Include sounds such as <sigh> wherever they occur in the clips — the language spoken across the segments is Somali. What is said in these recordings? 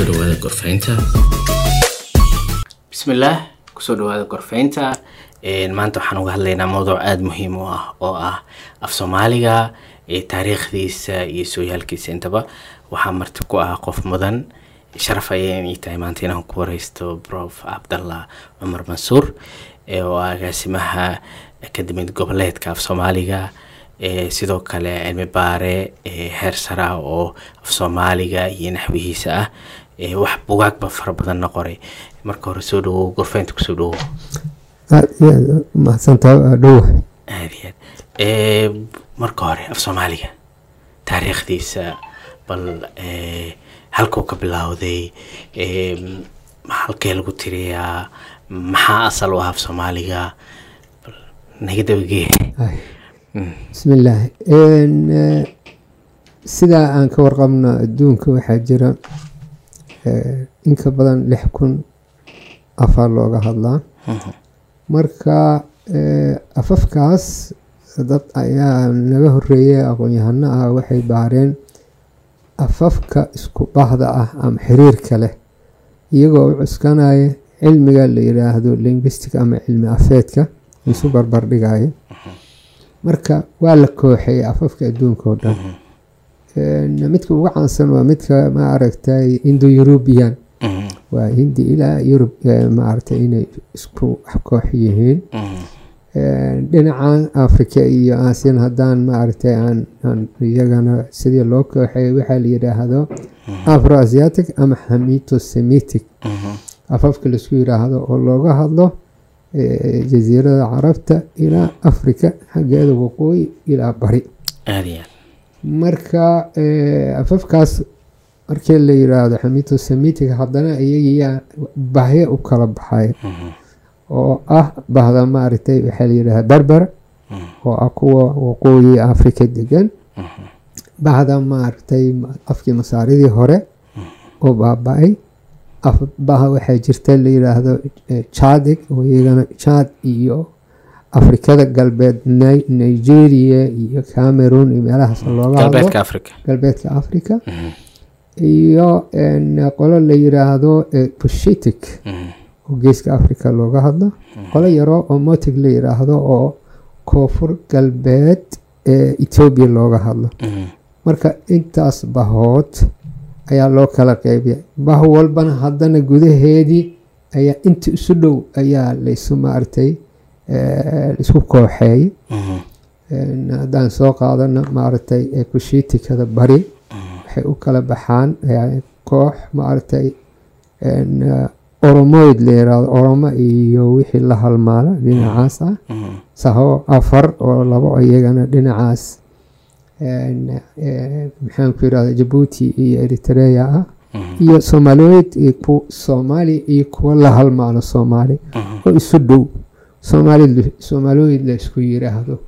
ku soo dhawaada gorfaynta bismillaah ku soo dhawaada gorfaynta maanta waxaan uga hadlaynaa mowduuc aada muhiim u ah oo ah af soomaaliga taariikhdiisa iyo sooyaalkiisa intaba. Waxaa marti ku ah qof mudan. Sharaf ayay tahay maanta inaan ku wareysto prof. Cabdallah cumar mansuur oo ah agaasimaha akademiyad goboleedka af soomaaliga sidoo kale cilmi baare heer sara oo af soomaaliga iyo naxwihiisa ah wax bugaagba fara badanna qoray. Marka hore soo dhawow gorfeynta ku soo dhawow mahadsantaa dhowa aad aad. Marka hore af soomaaliga. Taariikhdiisa bal halkuu ka bilowday halkee lagu tiriyaa? Maxaa asal u ah af soomaaliga? Naga dabagee bismillaah sidaa aan ka warqabno adduunka waxaa jira inka badan lix kun afar looga hadlaa. Marka afafkaas dad ayaa naga horeeyay aqoon-yahano ah waxay baareen afafka isku bahda ah ama xiriirka leh. Iyagoo u cuskanaya cilmiga la yiraahdo linguistic ama cilmi afeedka isu barbardhigaya marka waa la kooxeeyay afafka adduunka oo dhan midka ugu caansan waa midka maaragtay indo eurubian waa hindi ilaa yurub maaragtay inay isku koox yihiin. Dhinacan africa iyo aasian haddaan maaragtay aan iyagana sidii loo kooxeeyay waxaa la yidhaahdo afro asiatic ama hamito semitic afafka la isku yiraahdo oo looga hadlo jasiirada carabta ilaa africa xaggeeda waqooyi ilaa bari marka afafkaas markii la yiraahdo xamito semitic haddana iyagiyaa bahyo u kala baxay. Oo ah bahda maaragtay waxaa la yidhahda berber oo ah kuwa waqooyi africa degan bahda maaragtay afkii masaaridii hore oo baaba-ay. Baha waxaa jirta la yiraahdo jadig oo iyagana jad iyo afrikada galbeed nigeria iyo cameroon iyo meelahaas looga hadlo. Galbeedka africa iyo qolo la yiraahdo pushitic. Oo geeska africa looga hadlo. Qolo yaroo oo motig la yiraahdo oo koonfur galbeed ee ethoobia looga hadlo. Marka intaas bahood ayaa loo kala qeybiya bah walbana haddana gudaheedii ayaa inta isu dhow ayaa laysu maaragtay la isku kooxeeyay. Haddaan soo qaadano maaragtay kushiitikada bari. Waxay u kala baxaan koox maaragtay oromoyd la yiraahdo oromo iyo wixii la halmaala dhinacaas ah. Saho afar oo labo iyagana dhinacaas. Maxaan ku yirahda jabuuti iyo eritrea ah. Iyo soomaaliyed soomaali iyo kuwa la halmaalo soomaali. Oo isu dhow soomaaliyed la isku yiraahdo.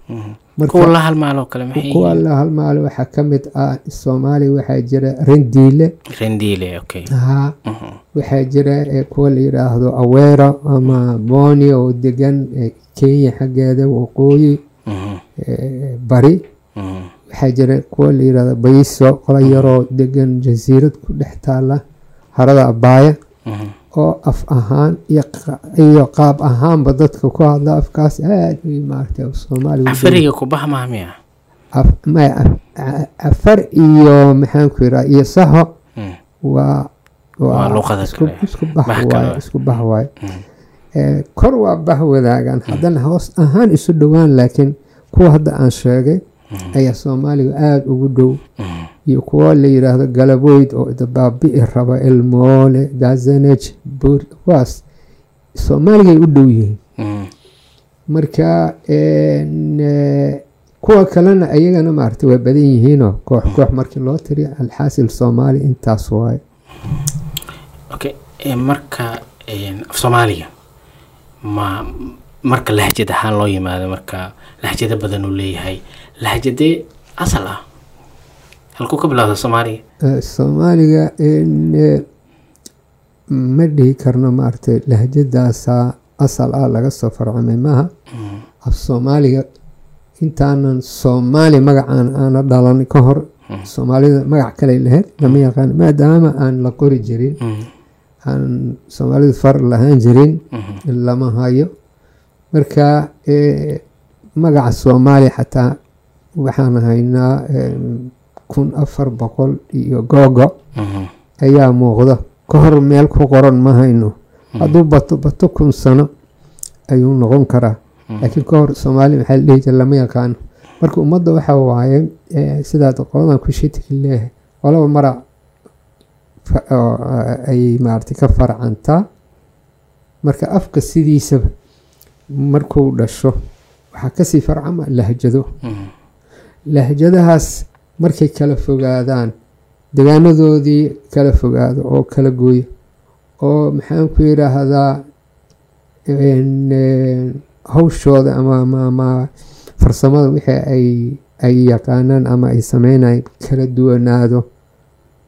Kuwa la halmaalo kale kuwa la halmaalo waxaa ka mid ah soomaali waxaa jira rendiile ha waxaa jira kuwa la yiraahdo aweera ama boni oo degan kenya xaggeeda waqooyi bari. Waxaa jira kuwa la yiraahdo bayiso qola yaroo degan jasiirad ku dhex taala harada abaaya oo af ahaan iyo qaab ahaanba dadka ku hadla afkaas aad maaragtay soomaaliafariga kubaha afar iyo maxaan ku yiraa iyo saho waa isku bah isku bah waaye kor waa bah wadaagan haddana hoos ahaan isu dhowaan laakiin kuwa hadda aan sheegay ayaa soomaaliga aada ugu dhow iyo kuwo la yiraahdo galaboyd oo dabaabi'i raba ilmoole gazanej bur kuwaas soomaaligay u dhow yihiin. Marka kuwa kalena ayagana maarata waa badan yihiinoo koox koox markii loo tiriyo alxaasil soomaali intaas okay marka af soomaaliga ma marka lahjad ahaan loo yimaado marka lahjado badan uu leeyahay lahjadee asal ah halkuu ka bilowda soomaaliga soomaaliga ma dhihi karno maaragtay lahjadaasa asal ah laga soo farcamay maaha. Af soomaaliga intaanan soomaali magacaan aana dhalan ka hor. Soomaalida magac kale lahayd lama yaqaan maadaama aan la qori jirin aan soomaalidu far lahaan jirin lama hayo. Marka eh, magaca soomaaliya xataa waxaan haynaa kun afar boqol iyo googo ayaa muuqda. Ka hor meel ku qoran ma hayno. Hadduu bato bato kun sano ayuu noqon karaa. Laakiin ka hor soomaali maxaa la dhihi jira lama yaqaano. Marka ummadda waxa waaye sidaad qoladan ku shitiki leeyahay qolaba mara eh, ay maaragtay ka farcantaa marka afka sidiisaba markuu dhasho waxaa ka sii farcama lahjado. Lahjadahaas markay kala fogaadaan degaanadoodii kala fogaado oo kala gooyo oo maxaan ku yidhaahdaa hawshooda ama ama ama farsamada wixii ay ay yaqaanaan ama ay sameynayaan kala duwanaado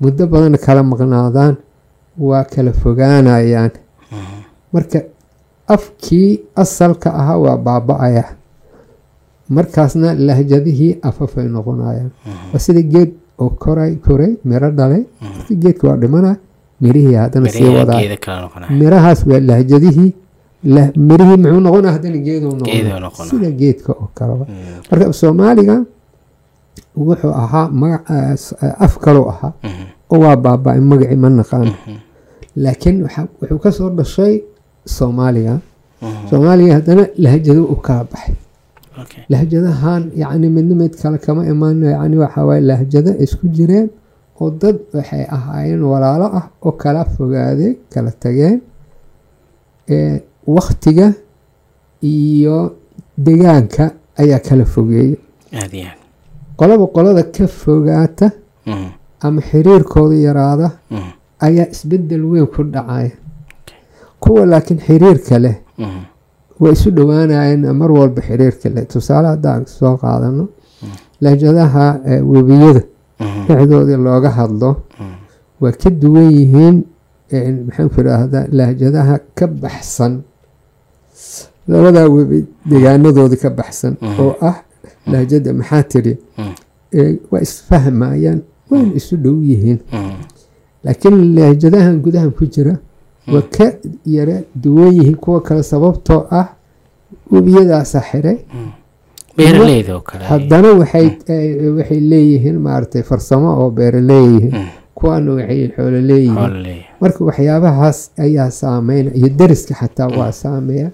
muddo badan kala maqnaadaan waa kala fogaanayaan. Marka afkii asalka ahaa waa baaba-aya markaasna lahjadihii afafay noqonayaan waa sida geed oo koray koray miro dhalay marka geedka waa dhimana mirihii haddana sii wadaa mirahaas waa lahjadihii lah- mirihii muxuu noqonaa haddana noqonaa noqonaa. sida geedka oo kaleba Mhm. marka soomaaliga wuxuu ahaa magac af kaloo ahaa Mhm. oo waa baaba-ay magacii ma naqaano Mhm. laakiin wuxuu ka soo dhashay soomaaliga Mhm. soomaaliga haddana lahjado u kala baxay. Lahjadahan yacni midna mid kale kama imaano yacni waxa waaye lahjado isku jireen oo dad waxay ahaayeen walaalo ah oo kala fogaaday kala tageen ee waktiga iyo degaanka ayaa kala aad. qolaba qolada ka fogaata Mhm. ama xiriirkooda yaraada Mhm. ayaa isbeddel weyn ku dhacaya kuwa laakiin xiriirka leh Mhm. Way isu dhowaanayeen mar walba xiriirka leh tusaale haddaan soo qaadano lahjadaha eh, webiyada Mhm. dhexdoodii looga hadlo Mhm. waa ka duwan yihiin eh, maxaan ku idhaahdaa lahjadaha ka baxsan. Labadaa webi degaanadoodii ka baxsan Mhm. oo ah lahjada maxaa tiri? Eh, waa isfahmayaan wayna isu dhow yihiin. Laakiin lahjadahan gudahan ku jira waa ka yara duwan yihiin kuwa kale sababtoo ah webiyadaasa xiray. Kale. Haddana waxay eh, waxay leeyihiin maaragtay farsamo oo beera leeyihiin. Mm. kuwaana waxay xoolo leeyihiin. Marka waxyaabahaas ayaa saameyn iyo deriska xataa waa saameeya.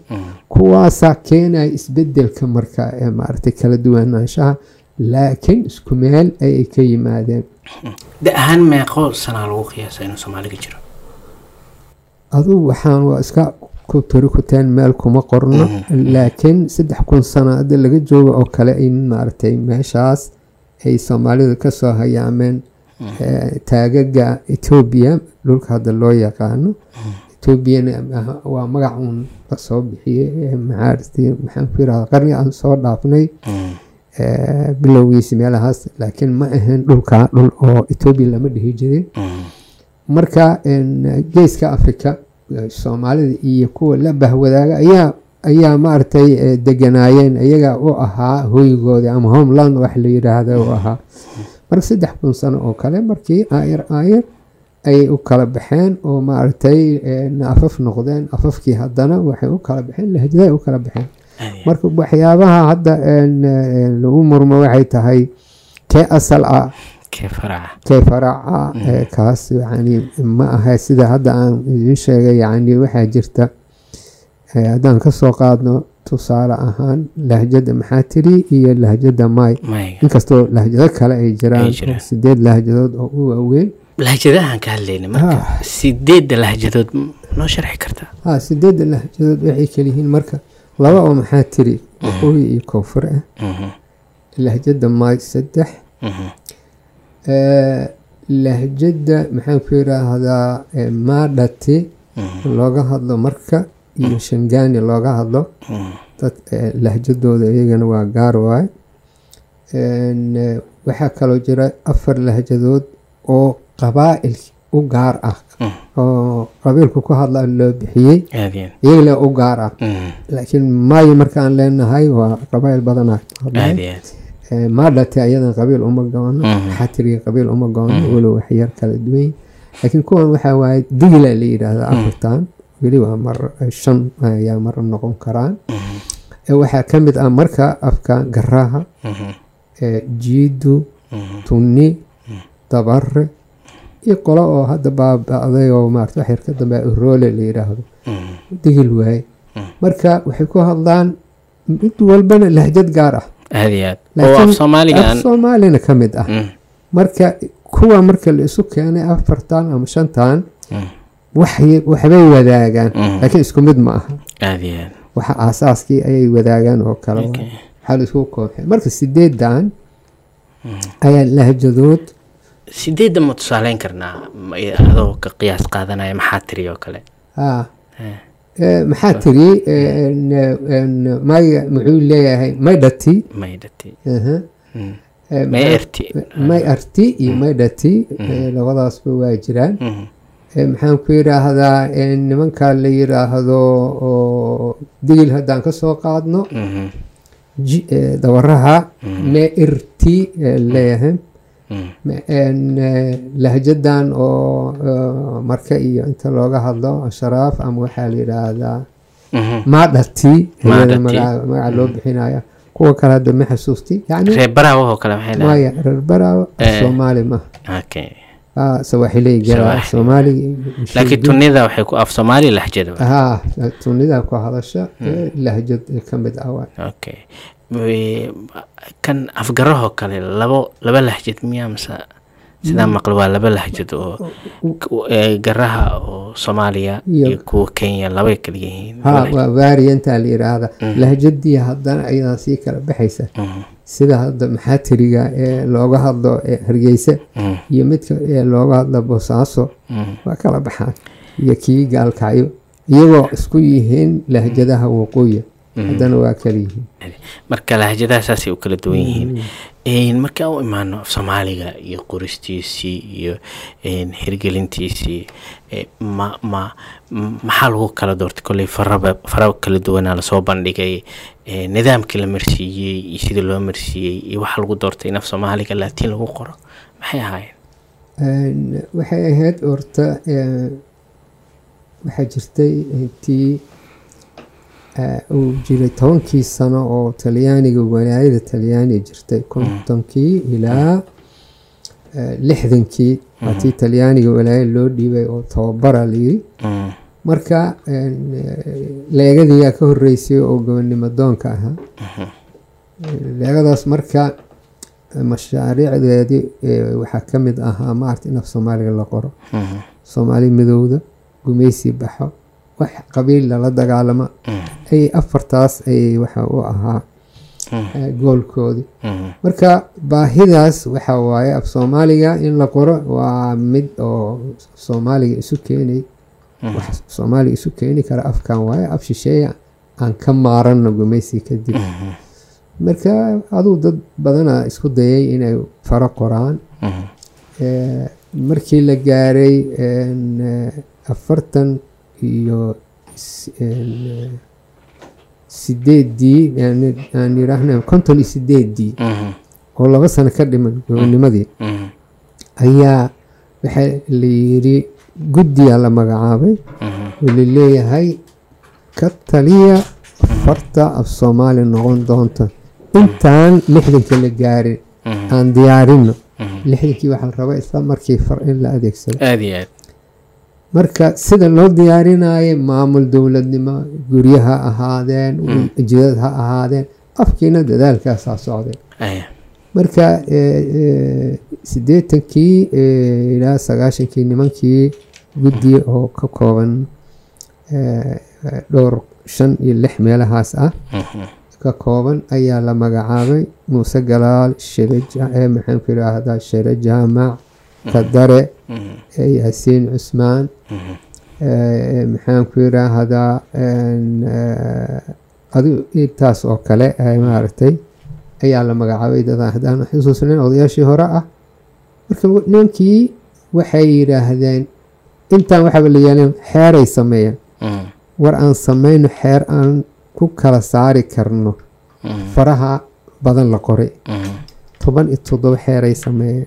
Kuwaasaa keenaya isbeddelka marka ee maaragtay kala duwanaanshaha laakiin isku meel ayay ka yimaadeen. Da ahaan meeqo sanaa lagu qiyaasa inuu soomaaliga jiro adugu waxaan waa iska ku tiri kuteen meel kuma qorno laakiin saddex kun sano hadda laga joogo oo kale in maaragtay meeshaas ay soomaalidu ka soo hayaameen eh, taagaga etoobiya dhulka hadda loo yaqaano. Etoobiyana ah, waa magac uun la soo bixiyey eh, maxaarti maxaan ku yirahda qarni aan soo dhaafnay eh, bilowgiisi meelahaas laakiin ma ahayn dhulka dhul oo etoobiya lama dhihi jirin. Marka geeska africa soomaalida iyo kuwa la bahwadaaga ayaa ayaa maaragtay eh, deganaayeen iyaga u ahaa hoygooda ama homeland wax la yiraahda u ahaa. Marka saddex kun sano oo kale markii aayar aayar ayay u kala baxeen oo maaragtay en, afaf noqdeen afafkii haddana waxay u kala baxeen lahjaday u kala baxeen. Marka waxyaabaha hadda en, lagu murmo waxay tahay kee asal ah aad. kee faraca kee faraca ee kaas yani ma aha sida hadda aan idiin sheegay yani waxaa jirta haddaan ka soo qaadno tusaale ahaan lahjada maxaatiri iyo lahjada may inkastoo lahjado kale ay jiraan sideed lahjadood oo u waaweyn. Lahjadahan ka hadlayna marka sideedda lahjadood noo sharxi kartaa ha sideedda lahjadood waxay kaliyihiin marka laba oo maxaatiri waqooyi iyo koonfur ah. Mhm. lahjada may saddex lahjada maxaan ku yiraahdaa ee, maadhati Mhm. looga hadlo marka iyo shangaani looga hadlo. Mhm. dad eh, lahjadooda iyagana waa gaar waay eh, waxaa kaloo jira afar lahjadood oo qabaa'il u gaar ah. Oo qabiilku ku hadla loo bixiyey iyagana u gaar ah. Laakiin maayo markaan leenahay waa qabaa'il badanaa Eh, maadhate ayadan qabiil uma goono xatiriga qabiil uma goono walow wax yar kala duwan. Laakiin kuwan waxaa waaye digla la yidhaahda afartan weli waa mar shan ayaa mar noqon karaan. Eh, waxaa ka mid ah marka afka garaha eh, jiidu tunni dabare iyo qolo oo hadda baaba'day oo maarata wax yar ka dambe roole la yidhaahdo. Digil waaye marka waxay ku hadlaan mid walbana lahjad gaar ah soomaalina ka mid ah marka kuwa marka la isu keenay afartan ama shantan waxbay wadaagaan laakiin isku mid ma aha waxa aasaaskii ayay wadaagaan oo kale la isku kooxay marka sideedan ayaa lahjadood sideedda ma tusaaleyn karnaa adoo ka qiyaas qaadanaya maxaa tiri oo kale maxaa tiri maya muxuu leeyahay maydhati may dhati. Aha. Mm. Iyo maydhati eh, labadaasba waa jiraan. Maxaan ku yidhaahdaa nimanka la yidhaahdo digil haddaan ka soo qaadno me irti eh, leeyahay. Mm. Lahjadan oo eh, marka iyo inta looga hadlo sharaaf ama waxaa la yidhaahdaa Mhm. maadhati Maadhati. magaca loo bixinaya kuwa kale hadda ma xasuusti reer baraawo Eh. soomaali ma. Ah tunida waxay ku af soomaali lahjada. Waa. ha tunida ku hadasha ee lahjad ka mid ah kan afgarahoo kale labo laba lahjad miyaa mase sidaa maqli waa laba lahjad oo ku- ee, garaha oo soomaaliya Iyo- kuwa kenya labay kala yihiin. Waa la yidhaahda lahjadii haddana ayadaa sii kala baxaysa. Mhm. sida hadda maxaatiriga ee looga hadlo ee hargeysa Mhm. iyo midka ee looga hadlo boosaaso waa kala baxaan. Iyo kii gaalkacyo iyagoo isku yihiin lahjadaha waqooyi haddana waa kala yihiin marka lahjadaha saasay u kala duwan yihiin. Een, marka u imaano af soomaaliga iyo qoristiisii iyo hirgelintiisii e, ma ma maxaa lagu kala doortay? Kolley faraba fara kala duwanaa la soo bandhigay e, nidaamkii la marsiiyey iyo sidii loo marsiiyey iyo waxaa lagu doortay in af soomaaliga laatiin lagu qoro? Maxay ahaayeen? Een, waxay ahayd horta ee, waxaa jirtay ee, uu jiray tobankii sano oo talyaaniga walaayada talyaaniga jirtay. Kontonkii ilaa lixdankii hatii talyaaniga walaayada loo dhiibay oo tababara layiri Mm, marka leegadiyaa ka horeysay oo gobonimo doonka ahaa leegadaas marka mashaariicdeedii ee, waxaa ka mid ahaa maarta in af soomaaliga la qoro. Mhm, soomaali midowda gumeysi baxo wax qabiil lala dagaalamo. Mm, ay afartaas ayay waxa u ahaa mm, eh, goolkoodii. Mhm, marka baahidaas waxa waaye af soomaaliga in la qoro waa mid oo soomaaliga isu keenay. Wax soomaaliga isu keeni kara afkan waaye af shisheeya aan ka maaranno gumeysi kadib. Mhm, marka aduu dad badana isku dayay inay faro qoraan. Eh, markii la gaaray eh, afartan iyo sideedii aan yidhaahna konton iyo sideedii oo laba sano ka dhiman gobonimadii ayaa waxaa la yidhi guddiyaa la magacaabay oo la leeyahay ka taliya farta af soomaali noqon doonta. Intaan lixdanka la gaarin aan diyaarino lixdankii waxaa la rabaa isla markii far in la adeegsado marka sida loo diyaarinayo maamul dowladnimo guryaha ahaadeen jidad ha ahaadeen afkiina dadaalkaasaa socday. Marka eh, eh, siddeetankii eh, ilaa sagaashankii nimankii guddi oo ka kooban dhowr shan iyo lix meelahaas ah mhm, ka kooban ayaa la magacaabay muuse galaal shire ja- eh, maxaan ku idhaahdaa shire jaamac kadare mhm, eh, yaasiin cusmaan mhm, eh, maxaan ku idhaahdaa een, eh, adi intaas oo kale maaragtay ayaa la magacaabay dada haddaan xusuusnayn odayaashii hore ah. Marka nimankii waxay yidhaahdeen intaan waxaba la yeelin xeeray sameeyeen. Mhm, war aan samayno xeer aan ku kala saari karno. Faraha badan la qoray toban iyo toddoba xeeray sameeyeen.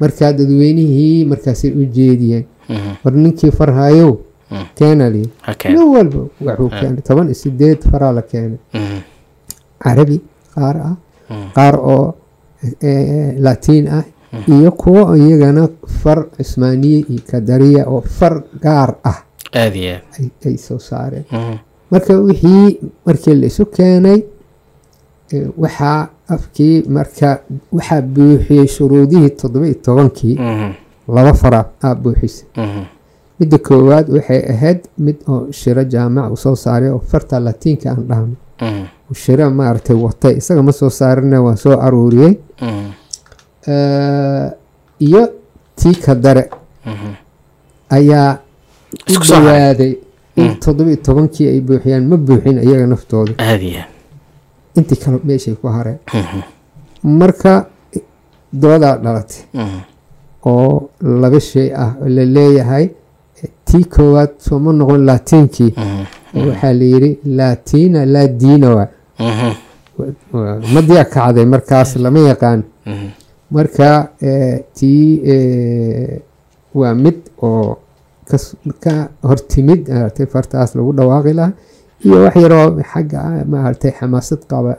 Markaa dadweynihii markaasay u jeediyeen Mhm. war ninkii farhayow Mm. keenali. Okay. nin walba wuxuu keenay. Toban iyo sideed faraa la keenay. Mhm. carabi qaar ah. Qaar oo eh, latiin ah. Iyo kuwo iyagana far cusmaaniye iyo kadariya oo far gaar ah. Aad ay- soo saareen. Marka wixii markii la isu keenay eh, waxaa afkii marka waxaa buuxiyey shuruudihii toddoba iyo tobankii Mhm. laba fara aa buuxisay. Mhm. midda koowaad waxay ahayd mid oo shiro jaamac uu soo saaray oo farta latiinka aan dhahno Mhm. shiro maaragtay watay isaga ma soo saarina waa soo aruuriyey. Iyo tii ka dare ayaa u dhawaaday in toddoba iyo tobankii ay buuxiyaan ma buuxin iyaga naftooda intii kale meeshay ku hareen Mhm. marka doodaa dhalatay. Mhm. oo laba shay ah oo la leeyahay tii koowaad sooma noqon laatiinkii Mhm. oo waxaa la yidhi laatiina laa diina waa madiya kacday markaas lama yaqaan. Marka eh, tii eh, waa mid oo ka hortimid maaragtay fartaas lagu dhawaaqi lahaa iyo wax yaroo xagga maaragtay xamaasad qaba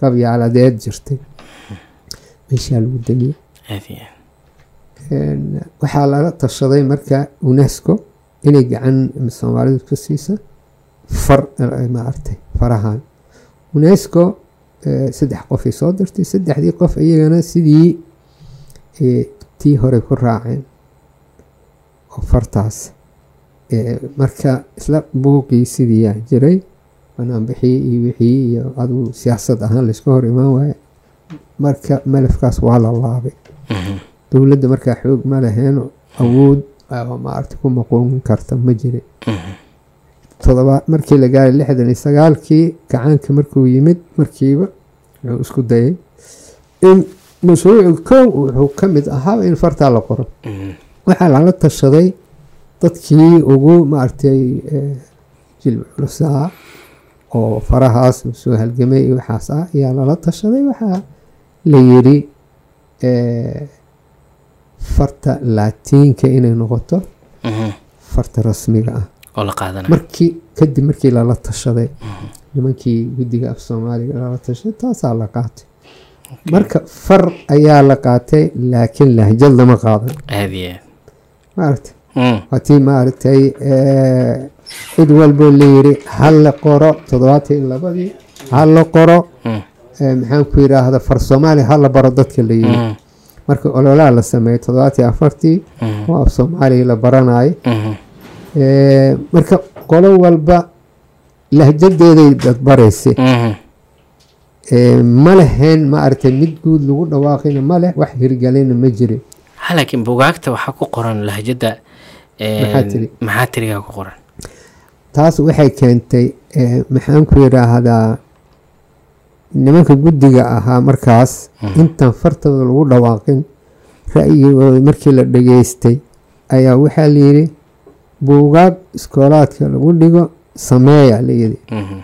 qabyaaladeed jirtay. Meeshaa lagu Een, waxaa lala tashaday marka unesco inay gacan soomaalidu ka siisa far maaragtay farahan. Unesco saddex qofay soo dirtay saddexdii qof iyagana sidii tii hore ku raaceen oo fartaas marka isla buuqii sidii yaa jiray banaanbixii iyo wixii iyo adigu siyaasad ahaan layska hor imaan waaye marka malafkaas waa la laabay Mhm. dowladda markaa xoog ma laheen awood oo maaragta ku maquumin karta ma jirin Mhm. todobaad markii la gaaray lixdan iyo sagaalkii gacaanka markuu yimid markiiba wuxuu isku dayay in mashruuci kow wuxuu ka mid ahaa in fartaa la qoro Mhm. waxaa lala tashaday dadkii ugu maaragtay eh, jilbi culusaa oo farahaas soo halgamay iyo waxaas ah ayaa lala tashaday. Waxaa la yidhi eh, farta laatiinka inay noqoto Mhm. farta rasmiga ah. Markii kadib markii lala tashaday nimankii guddiga af soomaaliga lala tashaday taasaa la qaatay. Marka far ayaa la qaatay laakiin lahjad lama qaadan. Maaragta Mhm. waatii maaragtay eh, cid walboo layiri ha la qoro toddobaatan iyo labadii ha la qoro Mhm. eh, maxaan ku yidhaahda far soomaali ha la baro dadka la yiri Mhm. marka ololaha la sameeyey toddobaatan iyo afartii oo af soomaaliga la baranayo. Eh, marka qolo walba lahjadeeday dadbaraysay. Eh, ma leheen maaragtay mid guud lagu dhawaaqina ma leh wax hirgelina ma jirin laakiin bugaagta waxaa ku qoran lahjada Maxaa tiri? maxaa tirigaa ku qoran taas waxay keentay maxaan ku yidhaahdaa nimanka guddiga ahaa markaas intaan fartooda lagu dhawaaqin ra'yigooda markii la dhageystay ayaa waxaa layidhi buugaag iskoolaadka lagu dhigo sameeya layidhi Mhm.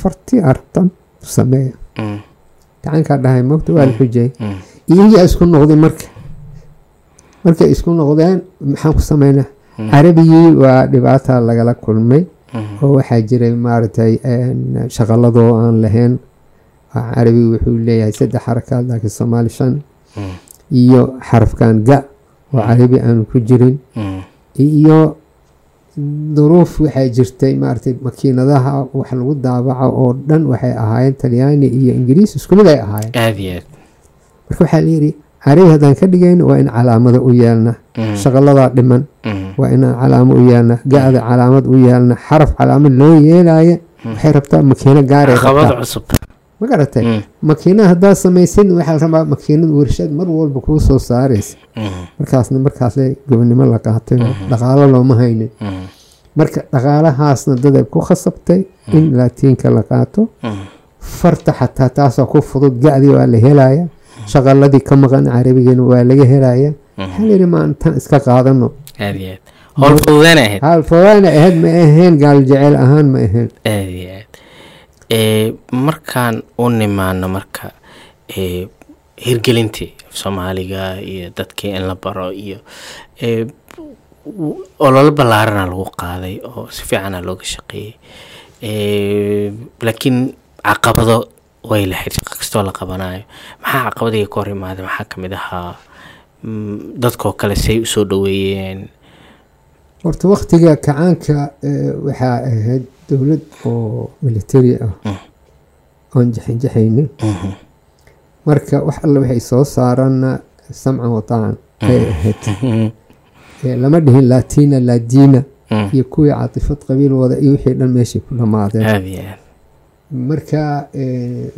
fartii arabtan sameeya Mhm. gacankaa dhahay mogta waa la xujay Mhm. iyagaa isku noqday marka markay isku noqdeen maxaan ku sameynaa carabigii waa dhibaata lagala kulmay. Mhm. oo waxaa jiray maaragtay shaqaladoo aan lahayn. Waa carabigu wuxuu leeyahay saddex xarakaad laakiin soomaali shan. Mhm. iyo xarafkan ga oo carabi aanu ku jirin. Iyo duruuf waxaa jirtay maaragtay makiinadaha wax lagu daabaco oo dhan waxay ahaayeen talyaani iyo ingiriis isku mid ay ahaayeen. Marka waxaa layidhi carabi haddaan ka dhigayno waa in calaamado u yeelna. Shaqaladaa dhiman. Waa inaan calaamo u yeelna ga-da calaamad u yeelna xaraf calaamad loo yeelaya waxay rabtaa makiino cusub. Ma garatay? Mhm. makiina haddaad samaysid waxaa rabaa makiinad warshad mar walba kuu soo saaraysa. Mhm. markaasna markaasle gobonimo la qaatay dhaqaalo looma haynin. Marka dhaqaalahaasna daday ku khasabtay in laatiinka la qaato. Farta xataa taasoo ku fudud ga-dii waa la helaya shaqaladii ka maqan carabigana waa laga helaya waxaa layidhi maan tan iska qaadano howl fududeyn ahayd haal fawaana ahayd ma ahayn gaal jecel ahaan ma ahayn. Aad iyo aad ee markaan u nimaano marka ee hirgelintii soomaaliga iyo dadkii in la baro iyo w- ololo ballaarana lagu qaaday oo si fiicana looga shaqeeyey. Ee, laakiin caqabado way lahayd shaqo kastoo la qabanayo. Maxaa caqabadiga ka hor imaada? Maxaa ka mid ahaa dadkoo kale say u soo dhaweeyeen horta waktiga kacaanka eh, waxaa ahayd dowlad oo military ah. Oon jaxinjaxaynin. Mhm, marka wax alle waxay soo saarana samcan wataan ay ahayd. Mhm, Eh, lama dhihin latina ladina mhm. iyo kuwii caatifad qabiil wada iyo wixii dhan meeshay ku dhammaadeen. Aad iyo aad. Marka eh,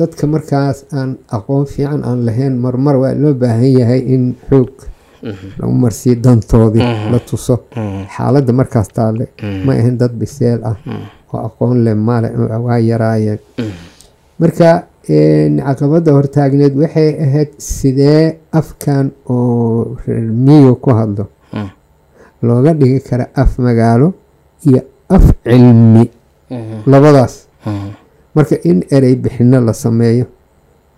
dadka markaas aan aqoon fiican aan lahayn marmar waa loo baahan yahay in xoog lagu marsiiyo dantoodii Mhm. la tuso. Mhm, xaaladda markaas taale mhm, ma ahayn dad biseel ah oo aqoon leh male waa yaraayeen. Marka caqabadda hortaagneed waxay ahayd sidee afkan oo reer miyiga ku hadlo. Looga dhigi kara af magaalo iyo af cilmi labadaas marka in erey bixinno la sameeyo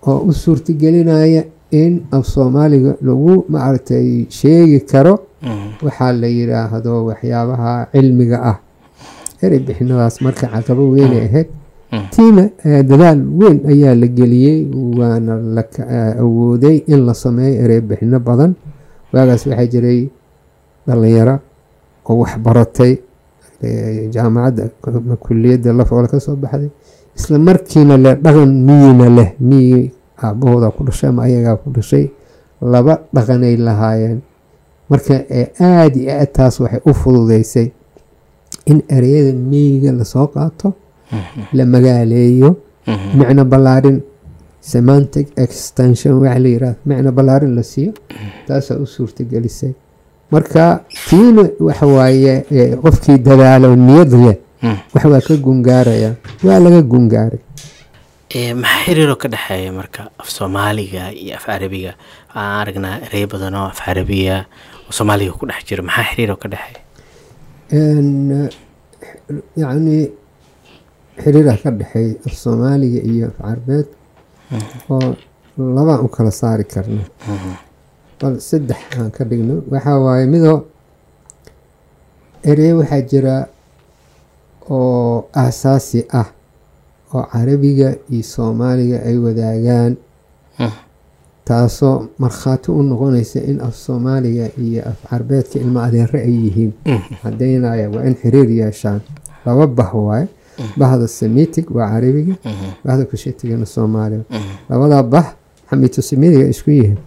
oo u suurtagelinaya in af soomaaliga lagu maaragtay sheegi karo mhm, waxaa la yidhaahdo waxyaabaha cilmiga ah. Erey bixinadaas marka caqabo weynay ahayd Mm. tiina eh, dadaal weyn ayaa la geliyey waana la eh, awooday in la sameeyo erey bixino badan. Waagaas waxaa jiray dhalinyaro oo wax baratay eh, jaamacadda ama kuliyadda lafoola ka soo baxday isla markiina leh dhaqan miyina leh miyi aabahooda ku dhashay ama ayagaa ku dhashay laba dhaqanay lahaayeen marka ee aada iyo aad taas waxay u fududeysay in ereyada miyiga la soo qaato mhm, la magaaleeyo mhm. micno ballaarin semantic extension waxa la yiraahdo micno ballaarin la siiyo taasaa u suurtagelisay marka tiina waxa waaye qofkii dadaalo niyad leh. Wax waa ka gungaaraya waa laga gungaaray. Ee, maxaa xiriiroo ka dhexeeya marka af soomaaliga iyo af carabiga waxaan aragnaa erey badan oo af carabiya oo soomaaliga ku dhex jiro maxaa xiriiroo ka dhexeeya? En, yacni xiriira ka dhexeeya af soomaaliga iyo af carbeed oo labaan u kala saari karna. Bal saddex aan ka dhigno waxaa waaye midoo erey waxaa jira oo aasaasi ah oo carabiga iyo soomaaliga ay wadaagaan. Taasoo markhaati u noqonaysa in af soomaaliga iyo af carbeedka ilmo adeere ay yihiin. Caddaynaya waa in xiriir yeeshaan. Laba bah waaye bahda semitic waa carabiga. Bahda kushetigana soomaaliga. Labadaa bah xamiitosemidiga isku yihiin.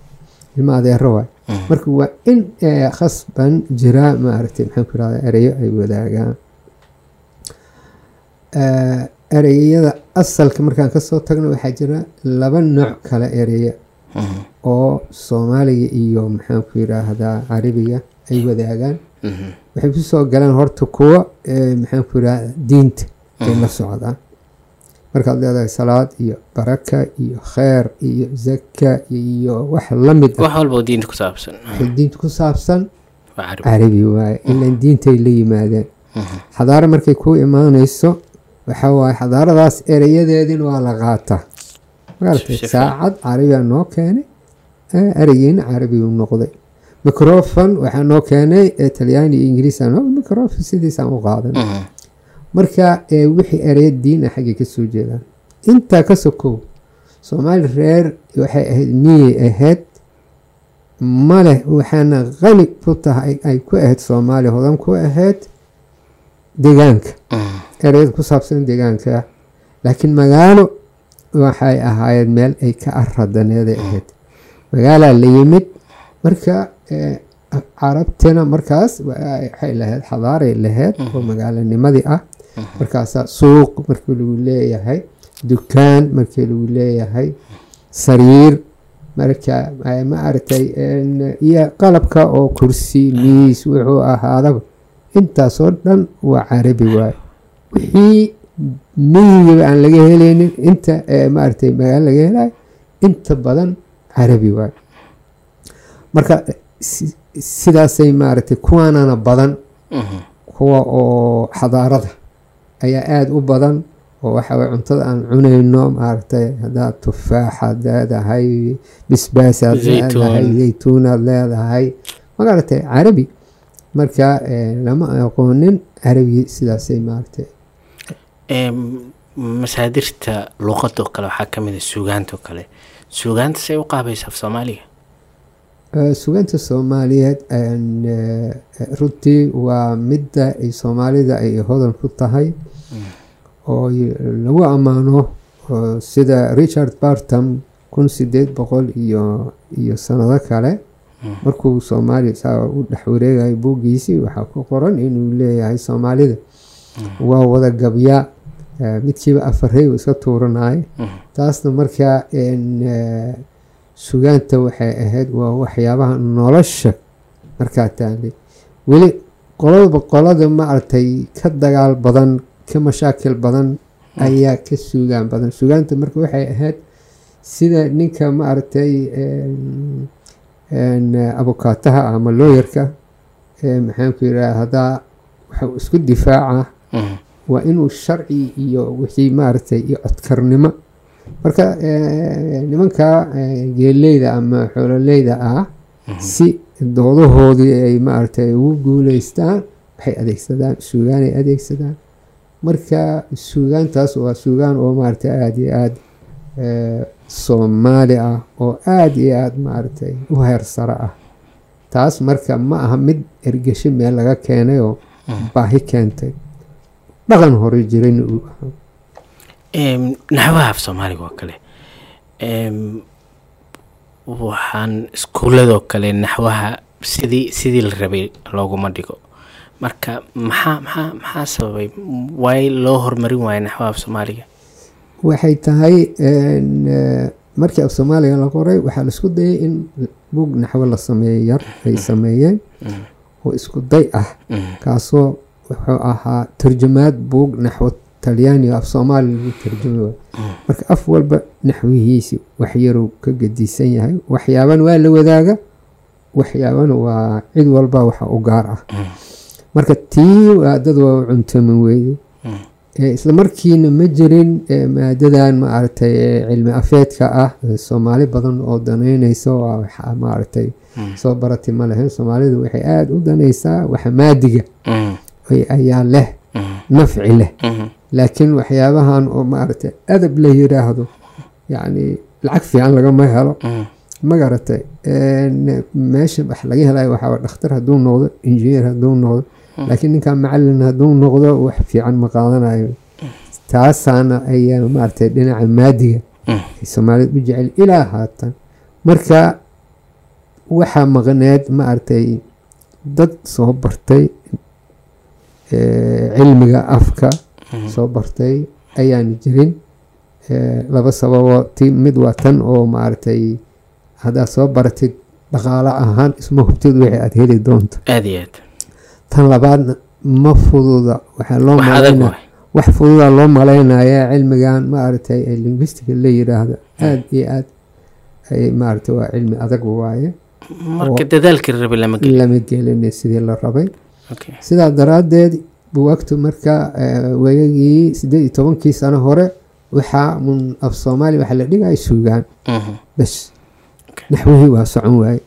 Ilmo adeero waay. Mhm. marka waa in eh, khasban jira maaragtay maxaan ku irahda ereyo ay wadaagaan ereyada asalka markaan ka soo tagno waxaa jira laba nooc kale ereyo Mhm, oo soomaaliga iyo maxaan ku yiraahdaa carabiga ay wadaagaan. Mhm, waxay ku soo galaan horta kuwo eh, maxaan ku yirahda diinta ay la socdaan. Markaad leedahay salaad iyo baraka iyo kheer iyo zaka iyo wax la mid ah. Wax walba oo diinta ku saabsan. Waxay diinta ku saabsan. Waa carabi waaye. Ilan diintay la yimaadeen. Xadaaro markay ku imaanayso waxaa waaye xadaaradaas ereyadeedina waa la qaataa fiican. saacad carabiga noo keenay ereygiina carabigu noqday. Microfon waxaa noo keenay talyaani iyo ingiriis noo microfon sidiisaan u qaadan mhm, marka wixii ereya diina xaggay ka soo jeedaan. Intaa ka sokow soomaali reer waxay ahayd miyay ahayd maleh waxaana qani ku tahay ay ku ahayd soomaaliya hodan ku ahayd deegaanka. Mhm, ereyada ku saabsan deegaanka. Laakiin magaalo waxay ahaayeen meel ay ka aradaneeday ahayd. Magaalaa la yimid marka eh, carabtina markaas wa- waxay lahayd xadaaray lahayd oo magaalanimadii ah. Markaasaa suuq markii lagu leeyahay dukaan markii lagu leeyahay sariir marka eh, ma aragtay en, iyo qalabka oo kursi miis wuxuu ahaadaba intaasoo dhan waa carabi waaye. Wixii miyigiba aan laga helaynin inta eh, maaragtay magaalo laga helayo inta badan carabi waaye. Marka si- sidaasay maaragtay kuwaanana badan mhm, kuwa oo xadaarada ayaa aada u badan oo waxa waye cuntada aan cunayno maaragtay haddaad tufaaxaad leedahay bisbaasaad Zaytuun. leedahay zaytuunaad leedahay. Magaratay carabi marka eh, lama aqoonin carabi sidaasay maaragtay. Masaadirta luqadoo kale waxaa ka mid a suugaantoo kale. Suugaanta say u qaabaysa af soomaaliga? Eh, sugaanta soomaaliyeed eh, runtii waa midda ay soomaalida ay hodan ku tahay. Oo y- lagu ammaano oo sida richard bartam kun sideed boqol iyo iyo sanado kale markuu soomaaliya saa u dhex wareegayay buuggiisii waxaa ku qoran inuu leeyahay soomaalida. Waa wada gabyaa midkiiba afarey uu iska tuuranaya taasna markaa sugaanta waxay ahayd waa waxyaabaha nolosha markaa taali weli qoladaba qolada maaragtay ka dagaal badan ka mashaakil badan ayaa ka sugaan badan. Sugaanta marka waxay ahayd sida ninka maaragtay abukaataha ama looyarka maxaanku yidhaha haddaa waxa uu isku difaaca Mhm. waa inuu sharci iyo wixii maaragtay iyo codkarnimo. Marka eh, nimanka eh, geeleyda ama xoololeyda ah si doodahoodii ay maaragtay ugu guuleystaan waxay adeegsadaan suugaanay adeegsadaan. Marka suugaantaas waa suugaan oo maaragtay aada iyo aada eh, soomaali ah oo aada iyo aada maaragtay u heersare ah. Taas marka ma aha mid ergesho meel laga keenay oo baahi keentay. Dhaqan hore jirayna uu ahaa. Naxwaha af soomaaliga oo kale. Waxaan iskuuladoo kale naxwaha sidii sidii la rabay looguma dhigo. Marka maxaa maxaa maxaa sababay? Waay loo horumarin waayo naxwaha af soomaaliga waxay tahay eh, markii af soomaaliga la qoray waxaa la isku dayay in buug naxwo la sameeyo yar ay sameeyeen. Oo isku day ah. Mhm. kaasoo wuxuu ahaa tarjumaad buug naxwo talyaaniga af soomaali lagu tarjumay marka af walba naxwihiisi wax yaruu ka gedisan yahay. Waxyaabana waa la wadaaga. Waxyaabana waa cid walba waxa u gaar ah. Marka tii waa dad waa u cuntamin weyday Eh, isla markiina ma jirin eh, maadadan maaragtay eh, cilmi afeedka ah eh, soomaali badan oo danaynaysa waxa maaragtay soo barati ma lahayn. Soomaalidu waxay aada u danaysaa waxa maadiga ay- ayaa leh Mhm. nafci leh. Laakiin waxyaabahan oo maaragtay adab la yiraahdo yacni lacag fiican lagama helo. Ma garatay een, meesha wax laga helayo waxaa dhakhtar hadduu noqdo injineer hadduu noqdo laakiin ninkan macalin hadduu noqdo wax fiican ma qaadanayo taasaana ayaa maaragtay dhinaca maadiga. Mhm. ay soomaalida u jecel ilaa haatan. Marka waxaa maqneed maaragtay dad soo bartay eh, cilmiga afka soo bartay ayaan jirin. Eh, laba sababoo ti mid waa tan oo maaragtay haddaad soo baratid dhaqaale ahaan isma hubtid wixii aad heli doonto. Aada iyo aad tan labaadna ma fududa waxaa loo wax fududa loo malaynaya cilmigan maaragtay linguistica la yiraahdo. Aada iyo aad ay maaragtay waa cilmi adag waaye. Marka dadaalkii lama gelin. lama gelin sidii la rabay. Sidaa daraaddeed buwaagtu marka eh, weegagii sideed iyo tobankii sano hore waxaa mun af soomaali waxaa la dhigaya suugaan. Mhm. bas. Naxwihii waa socon waaye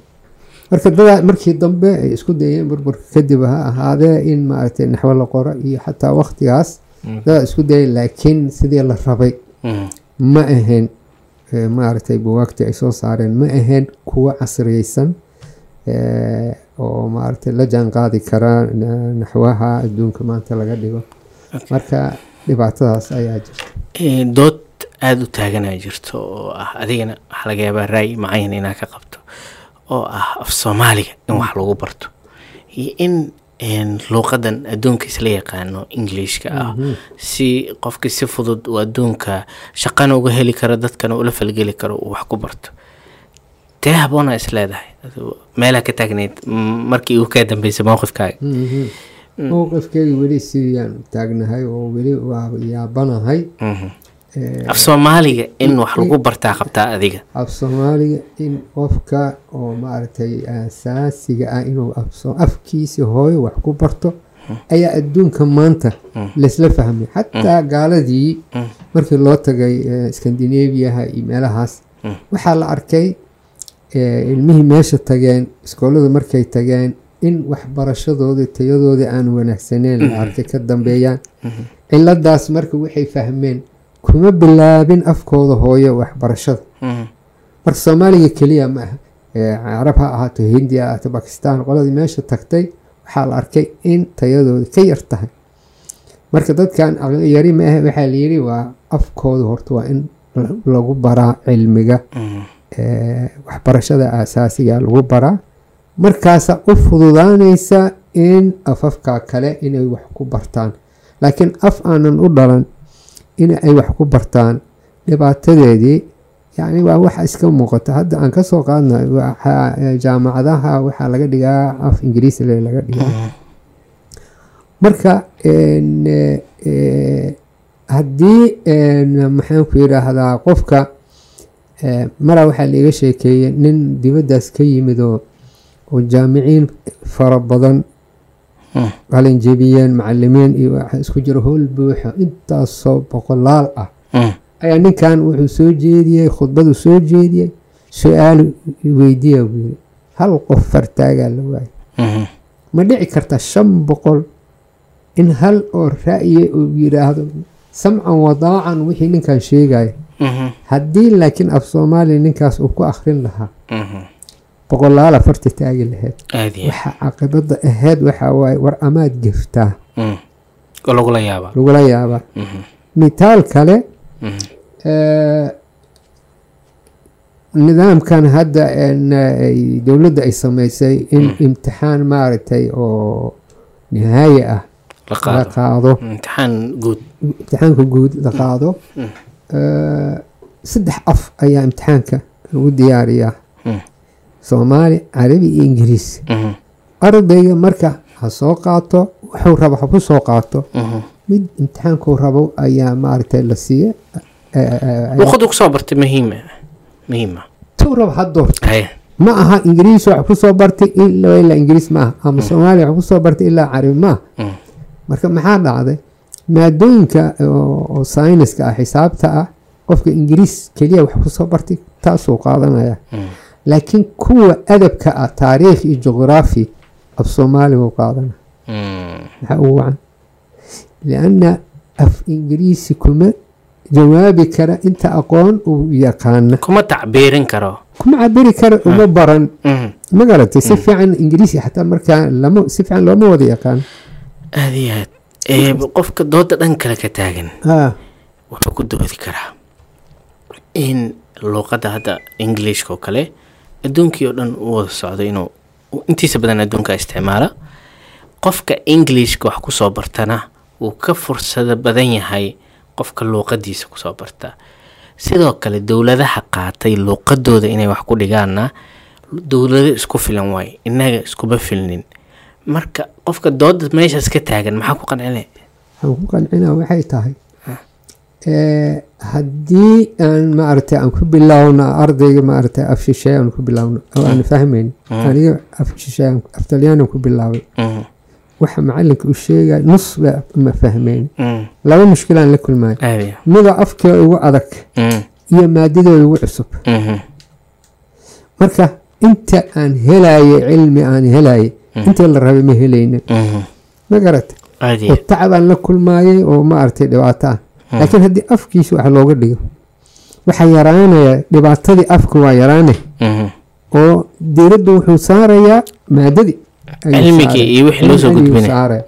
marka dadaa markii dambe ay isku dayeen burburka kadib ha ahaadee in maaragtay naxwo la qoro iyo xataa waktigaas Mm. dadaa isku dayeen laakiin sidii la rabay Mhm. ma ahayn eh, maaragtay buwaagtii ay soo saareen ma ahayn kuwo casriyeysan eh, oo maaragtay la jaan qaadi karaa na- naxwaha adduunka maanta laga dhigo marka dhibaatadaas ayaa jirta Eh, dood aada u taaganaa jirto oo ah adigana waxaa laga yaabaa raay macayan inaad ka qabto oo ah af soomaaliga in wax lagu barto. Iyo in luuqadan adduunka isla yaqaano englishka ah. Si qofki si fudud uu adduunka shaqana uga heli karo dadkana ula falgeli karo uu wax ku barto. Tee haboona is leedahay. Meelaa ka taagnayd markii uu kaa dambeysay mowqifkaaga. Mowqifkeyga weli sidiyaan taagnahay oo weli waa yaabanahay. Mhm. Af soomaaliga in wax lagu bartaa qabtaa adiga. Af soomaaliga in qofka oo maaragtay asaasiga ah inuu af soo- afkiisa hooyo wax ku barto ayaa adduunka maanta laysla fahmay. Xataa gaaladii markii loo tagay eh, scandinaviaha iyo meelahaas waxaa la arkay eh, ilmihii meesha tageen iskoolada markay tageen in waxbarashadooda tayadooda aan wanaagsaneyn la arkay ka dambeeyaan. Ciladaas marka waxay fahmeen kuma bilaabin afkooda hooyo waxbarashada. Marka soomaaliga keliya ma aha. Eh, carab ha ahaato hindi ha ahaato bakistan qoladii meesha tagtay waxaa la arkay in tayadooda ka yar tahay. Marka dadkan aqli yari ma ah waxaa layiri waa afkooda horta waa in la- lagu baraa cilmiga. Eh, waxbarashada asaasiga lagu baraa. Markaasa u fududaanaysa in afafka kale inay wax ku bartaan. Laakiin af aanan u dhalan in ay wax ku bartaan dhibaatadeedii. Yacni waa waxa iska muuqata. Hadda aan ka soo qaadna jaamacadaha waxaa laga dhigaa af ingiriisi le laga dhigaa. Marka haddii maxaan ku yidhaahdaa qofka mara waxaa laiga sheekeeyey nin dibaddaas ka yimid oo oo jaamiciin fara badan qalinjebiyeen macalimiin iyo waxa isku jira howl buuxa intaasoo boqolaal ah. Ayaa ninkan wuxuu soo jeediyey khudbadu soo jeediyey su'aal weydiiya buu yiri hal qof fartaagaa la waayay ma dhici karta shan boqol in hal oo ra'yi uu yidhaahdo samcan wadaacan wixii ninkan sheegaya haddii laakiin af soomaaliya ninkaas uu ku akhrin lahaa boqolaal afarta taagi lahayd waxa caqibada ahayd waxaa waaye war amaad geftaa Mm. lagula yaabaa. Yaabaa. Mitaal kale eh, nidaamkan hadda ay- dowladda ay samaysay in imtixaan maaragtay oo nihaaye ah la qaado. imtixaanka guud la qaado. Eh, saddex af ayaa imtixaanka lagu diyaariyaa. Soomaali carabi iyo ingiriis. Mhm. ardayga marka ha soo qaato wuxuu rabo ha ku soo qaato. Mhm. mid imtixaankuu rabo ayaa maaragtay la siiya luqadda ku soo bartay muhiima muhiima. Tuu rabo ha doorto. Ma aha ingiriis wax ku soo bartay ilaa ingiriis ma aha ama soomaaliya wax ku soo bartay ilaa carabi ma aha. Mm. marka maxaa dhacday? Maadooyinka oo oo sayniska ah xisaabta ah qofka ingiriis keliya wax ku soo bartay taasuu qaadanaya. Mm. Laakiin kuwa adabka ah taariikh iyo juqraafi af soomaali buu qaadana maxaa ugu wacan. Lianna af ingiriisi kuma jawaabi kara inta aqoon uu yaqaana. Kuma tacbiirin karo. Kuma cabiri kara uma baran. Mhm. ma garatay si fiican ingiriisi xataa markaa lama si fiican looma wada yaqaan. Aad iyo aad qofka dooda dhan kale ka taagan. Ah. Wuxuu ku doodi karaa in luuqadda hadda englishka oo kale adduunkii oo dhan u wada socdo inuu uu intiisa badan adduunka isticmaala qofka englishka wax ku soo bartana wuu ka fursado badan yahay qofka luuqadiisa ku soo barta. Sidoo kale dowladaha qaatay luuqadooda inay wax ku dhigaanna dowlado isku filan waay innaga iskuma filnin. Marka qofka dooda meeshaas ka taagan maxaa ku qancine? Waxaan ku qancinaa waxay tahay Eh, haddii aan maaragtay aan ku bilaawno ardayga maaragtay af shisheeye aan ku bilaawno oo aan fahmayn aniga af shisheeye aan- af talyaani aan ku bilaabay Mhm, waxa macalinka uu sheegaya nus ba ma fahmayn. Laba mushkilaan la iyo mida afkee ugu adag iyo maadadooda ugu cusub. Mhm, marka inta aan helaye cilmi aan helaye intii la rabay ma helaynin. Mhm. ma garata oo tacbaan la kulmaayay oo maaragtay dhibaato ah laakiin haddii afkiisa wax looga dhigo waxaa yaraanaya dhibaatadii afka waa yaraanay mhm. oo diiraddu wuxuu saarayaa maadadii.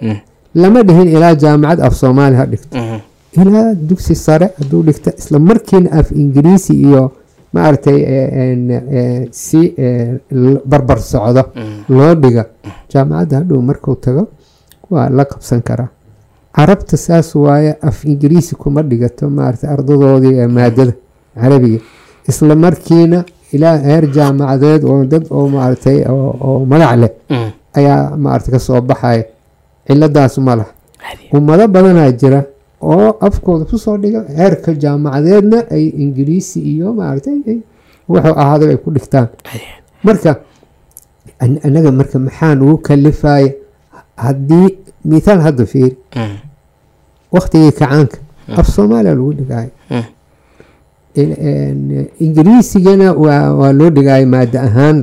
Mhm, lama dhihin ilaa jaamacad af soomaali ha dhigto. Mhm, ilaa dugsi sare hadduu dhigta isla markiina af ingiriisi iyo maaragtay eh, eh, si eh, barbar socdo loo dhiga jaamacadda hadhow markuu tago waa la qabsan karaa carabta saas waaye af ingiriisi kuma dhigato maaragtay ardadoodii ee maadada carabiga. Isla markiina ilaa heer jaamacadeed oo dad oo maaragtay oo magac leh Mhm. ayaa maaragtay ka soo baxaya. Ciladaas ma laha. Ummado badanaa jira oo afkooda ku soo dhiga heerka jaamacadeedna ay ingiriisi iyo maaragtay ay- wuxuu ahaada ay ku dhigtaan. Marka an- anaga marka maxaan ugu kalifaya haddii mithaal hadda fiiri waktigii kacaanka af soomaaliya lagu dhigaayo in- ingiriisigana waa loo dhigaayo maada ahaan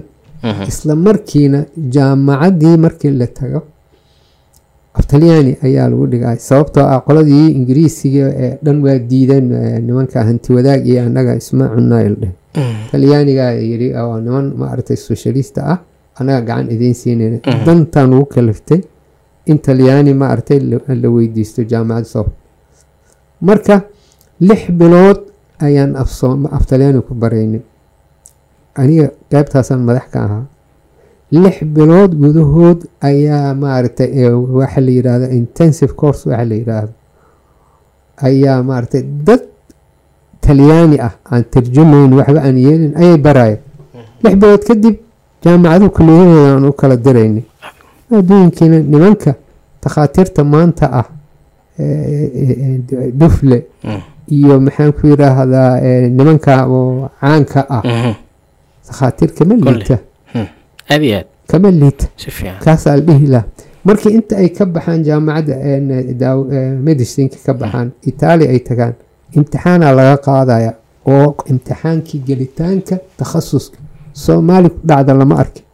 isla markiina jaamacaddii markii la tago aftalyaani ayaa lagu dhigay sababtoo ah qoladii ingiriisiga ee dhan waa diideen nimanka hanti wadaag iyo annaga isma cunayl dheh talyaanigaa yidhi oo niman maaragtay socialista ah annaga gacan idiin siinayna dantaan ugu kaliftay in talyaani maaragtay la la weydiisto jaamacad soo. Marka lix bilood ayaan af talyaani ku baraynin. Aniga qaybtaasaan madax ka ahaa. Lix bilood gudahood ayaa maaragtay waxa la yidhaahdo intensive course waxa la yidhaahdo ayaa maaragtay dad talyaani ah aan tarjumayn waxba aan yeelin ayay barayeen. Lix bilood kadib jaamacadu kuliyadooda aan u kala diraynay adduunkiina nimanka takhaatiirta maanta ah dufle Mm. iyo maxaan ku yidhaahdaa ee, nimanka oo caanka ah. Takhaatiir kama liita. Mm. aad iyo aad. Kama liita. Si fiican kaasaa la dhihi lahaa. Markii inta ay ka baxaan jaamacadda medicinka ka baxaan itaaliya ay tagaan imtixaana laga qaadaya oo imtixaankii gelitaanka takhasuska. Soomaali ku dhacda lama arkin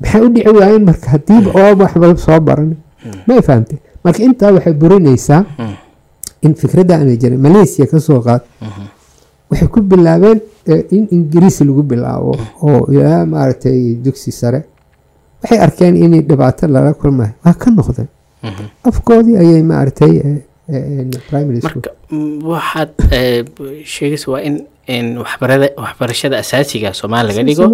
maxay u dhici waayeen marka hadiiba oo waxba soo baran may fahamtay. Marka intaa waxay burinaysaa in fikradda aanay jirin malaysia ka soo qaad. Waxay ku bilaabeen eh, in ingiriisi lagu bilaabo oo ilaa maaragtay dugsi sare. Waxay arkeen in dhibaato lala kulmayo waa ka noqdeen afkoodii ayay maaragtay eh, eh, marka mm, waxaad sheegaysa waa in waxbarashada asaasiga soomaali laga dhigo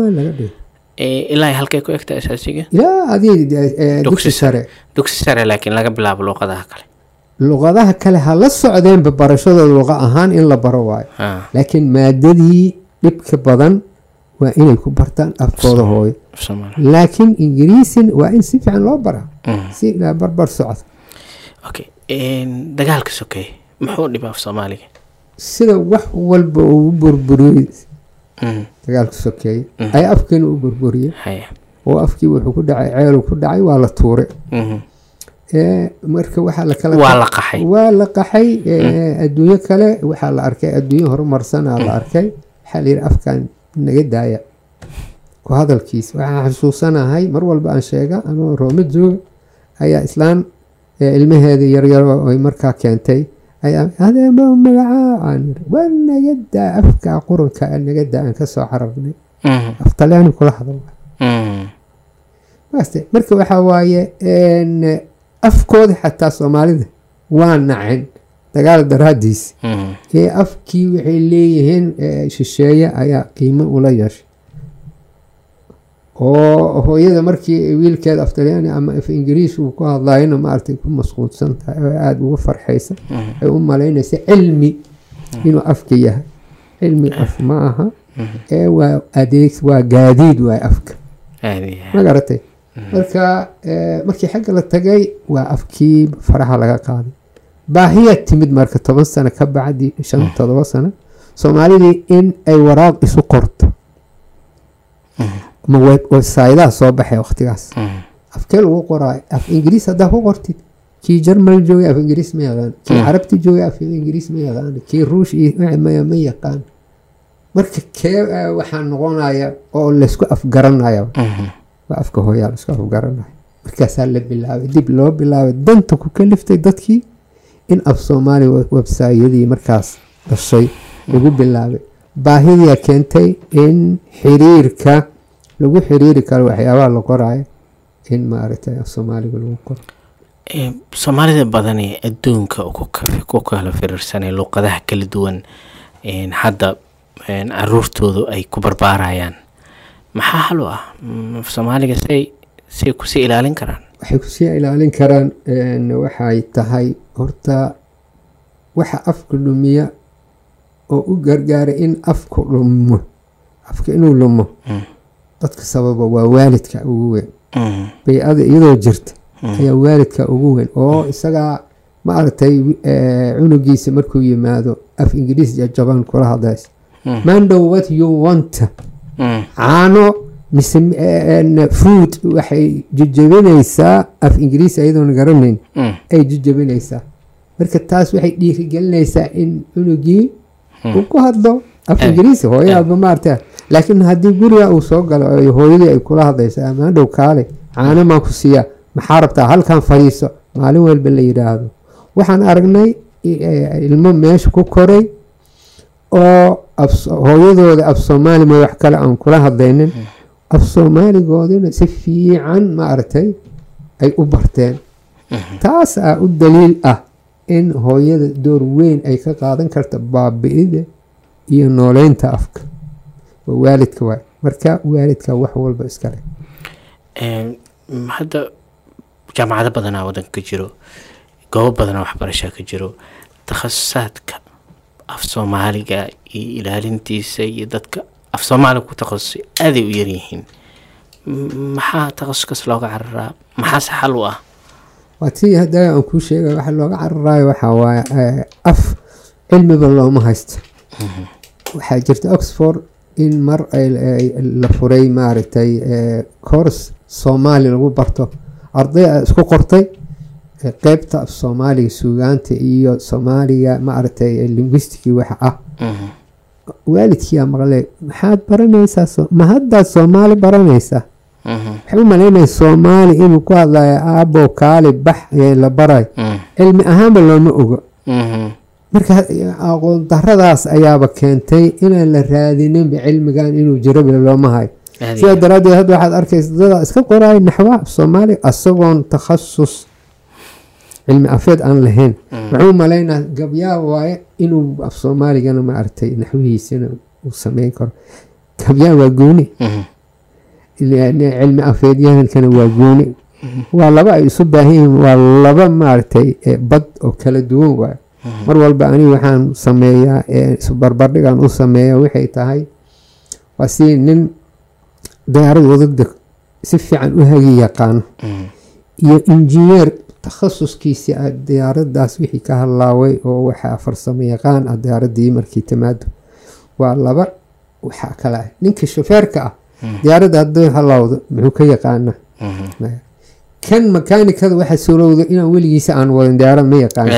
Eh, ilaa halkay ku egta asaasiga Dugsi dugsi sare. dugsi sare laakiin laga bilaabo luuqadaha kale. Luqadaha kale ha la socdeenba barashadooda luqa ahaan in la baro waayo. Laakiin maadadii dhibka badan waa inay ku bartaan afkooda hooyo. laakiin ingiriisin waa in si fiican loo baraa Mm. si ilaa barbar socda okay dagaalka sokeeye muxuu dhibaa af soomaaliga? Sida wax walba uu burburiyey dagaalka sokeeye Mhm. ayaa afkeena u burburiyey oo afkii wuxuu ku dhacay ceelu ku dhacay waa la tuuray Mhm. marka waxaa la kala waa la qaxay. waa la qaxay ee, adduunyo kale waxaa la arkay adduunyo horumarsanaa la arkay. Waxaa la yidhi afkan naga daaya. Ku hadalkiisa waxaan xasuusanahay mar walba aan sheega anoo rooma jooga ayaa islaan ee, ilmaheeda yaryar oo ay markaa keentay adeema magacaa aan yidhi, waa naga daa afka quranka naga daa aan ka soo cararnay Mhm. af talyaani kula. Maaste, marka waxaa waaye afkooda xataa soomaalida waa nacen dagaal daraadiis ee afkii waxay leeyihiin ee, shisheeye ayaa qiimo ula yeeshay oo hooyada markii wiilkeeda af talyaani ama af ingiriis uu ku hadlayana maaragtay ku masquulsan tahay oo aada uga farxaysa Mhm. ay u malaynaysa cilmi inuu afka yahay. Cilmi af ma aha. Ee waa adeeg waa gaadiid waay afka. Ma garatay? Marka markii xagga la tagay waa afkii faraha laga qaaday. Baahiya timid marka toban sano ka bacdi shan todoba sano soomaalidii in ay waraaq isu qorto ma web- websaydaha soo baxay waqtigaas. Mhm. afkee lagu qoraayo af ingiriis haddaa ku qortid? Kii jarmal joogay af ingiriis ma yaqaan. Kii Mm. carabti joogay af ingiriis ma yaqaan. Kii ruush iyo ma yaqaan. Marka kee waxaa noqonaya oo laysku afgaranaya Mhm. waa afka hooyaa la isku afgaranayo. Markaasaa la bilaabay dib loo bilaabay. Danta ku kaliftay dadkii in af soomaali websaayadii markaas dhashay. Lagu bilaabay. Baahidiyaa keentay in xiriirka lagu xiriiri karo waxyaabaha la qoraayo in maaragtay soomaaliga lagu qoro. Eh, soomaalida badan ee adduunka ku ka- ku kala firirsanay luuqadaha kala duwan hadda caruurtoodu ay ku barbaarayaan. Maxaa hal u ah? Soomaaliga say say ku sii ilaalin karaan? Waxay ku sii ilaalin karaan waxay tahay horta waxa afka lumiya oo u gargaara in afku lumo afka inuu lumo. Mm. Dadka sababa waa waalidka ugu weyn. Mhm. bay-ada iyadoo jirta Mm. ayaa waalidka ugu weyn oo isagaa maaragtay eh, cunugiisa markuu yimaado af ingiriis jaban kula hadlays Mm. mando what you want. Caano mise food waxay jejebinaysaa af ingiriisi ayadoona garanayn. Ay jejebinaysaa marka taas waxay dhiirigelinaysaa in cunugii uu ku hadlo af Eh. ingiriisi hooyaaba maarta laakiin haddii guriga uu soo galo hooyadii ay kula hadlayso amaan dhow kaale caano maan ku siiya maxaa rabtaa halkan fadhiiso? Maalin walba la yidhaahdo. Waxaan aragnay eh, ilmo meesha ku koray oo hooyadooda af soomaali ma wax kale aan kula hadlaynin. Af soomaaligoodina si fiican maaragtay ay u barteen. Taas aa u daliil ah in hooyada door weyn ay ka qaadan karta baabi'ida iyo nooleynta afka. Waa waalidka waay. Marka waalidka wax walba iskale Een, hadda jaamacado badanaa wadanka ka jiro. Goobo badanaa waxbarashaa ka jiro. Takhasusaadka af soomaaliga iyo ilaalintiisa iyo dadka af soomaaliga ku takhasusay aaday u yaryihiin. Maxaa takhasuskaas looga cararaa maxaase xal u ah? Waa tii hadda aan kuu sheegay waxa looga cararaayo waxaa waaye eh, af cilmiba looma haysto waxaa jirta oxford in mar la furay maaragtay eh, course soomaali lagu barto arday a isku qortay eh, qeybta af soomaaliga suugaanta iyo soomaaliga maaragtay eh, linguisticii waxa ah Mhm. waalidkiyaa maqlay maxaad baranaysaa ma haddaad soomaali baranaysaa Mhm. waxay u malaynaya soomaali inuu ku hadlayo aabo kaali bax la barayo Mhm. cilmi ahaanba looma ogo. Marka aqoon daradaas ayaaba keentay inaan la raadininba cilmigan inuu jiroba looma hayo. Sidaa aad. daraaddeed hadda waxaad arkaysa dadaa iska qoraayo naxwa af soomaali asagoon takhasus cilmi afeed aan lahayn. Wuxuu malaynaa gabyaa waaye inuu af soomaaligana maaragtay naxwihiisana uu sameyn karo. Gabyaa waa gooni. Mhm. Ile- cilmi afeedyahankana waa gooni. Waa laba ay isu baahan yihiin waa laba maaragtay eh, bad oo kala duwan waay mar walba aniga waxaan sameeyaa isbarbardhigan u sameeya waxay tahay waa si nin diyaarad waddada si fiican u hagi yaqaano Mhm. iyo injineer takhasuskiisii ah diyaaradaas wixii ka hadlaaway oo waxaa farsamo yaqaan ah diyaaradii markii timaado waa laba waxaa kale ah ninka shofeerka ah diyaaradda haddii halaawdo muxuu ka yaqaana Mhm. kan makaanikada waxaa suurowda inaan weligiisa aan wadin diyaarad ma yaqaan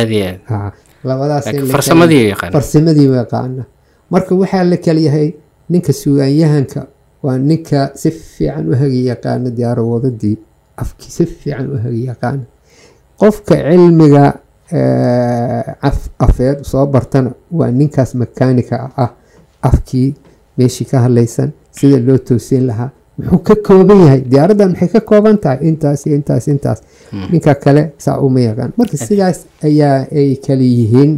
farsamadii waa yaqaana marka waxaa la kala yahay ninka suugaanyahanka waa ninka si fiican u hagi yaqaana diyaaro wadadii afki si fiican u hagi yaqaana. Qofka cilmiga af- afeed soo bartana waa ninkaas makaanika ah afkii meeshii ka hadlaysan sida loo toosin lahaa muxuu ka kooban yahay diyaaraddan maxay ka kooban tahay? Intaas iyo intaas intaas ninka kale saa uma yaqaan. Marka sidaas ayaa ay kala yihiin.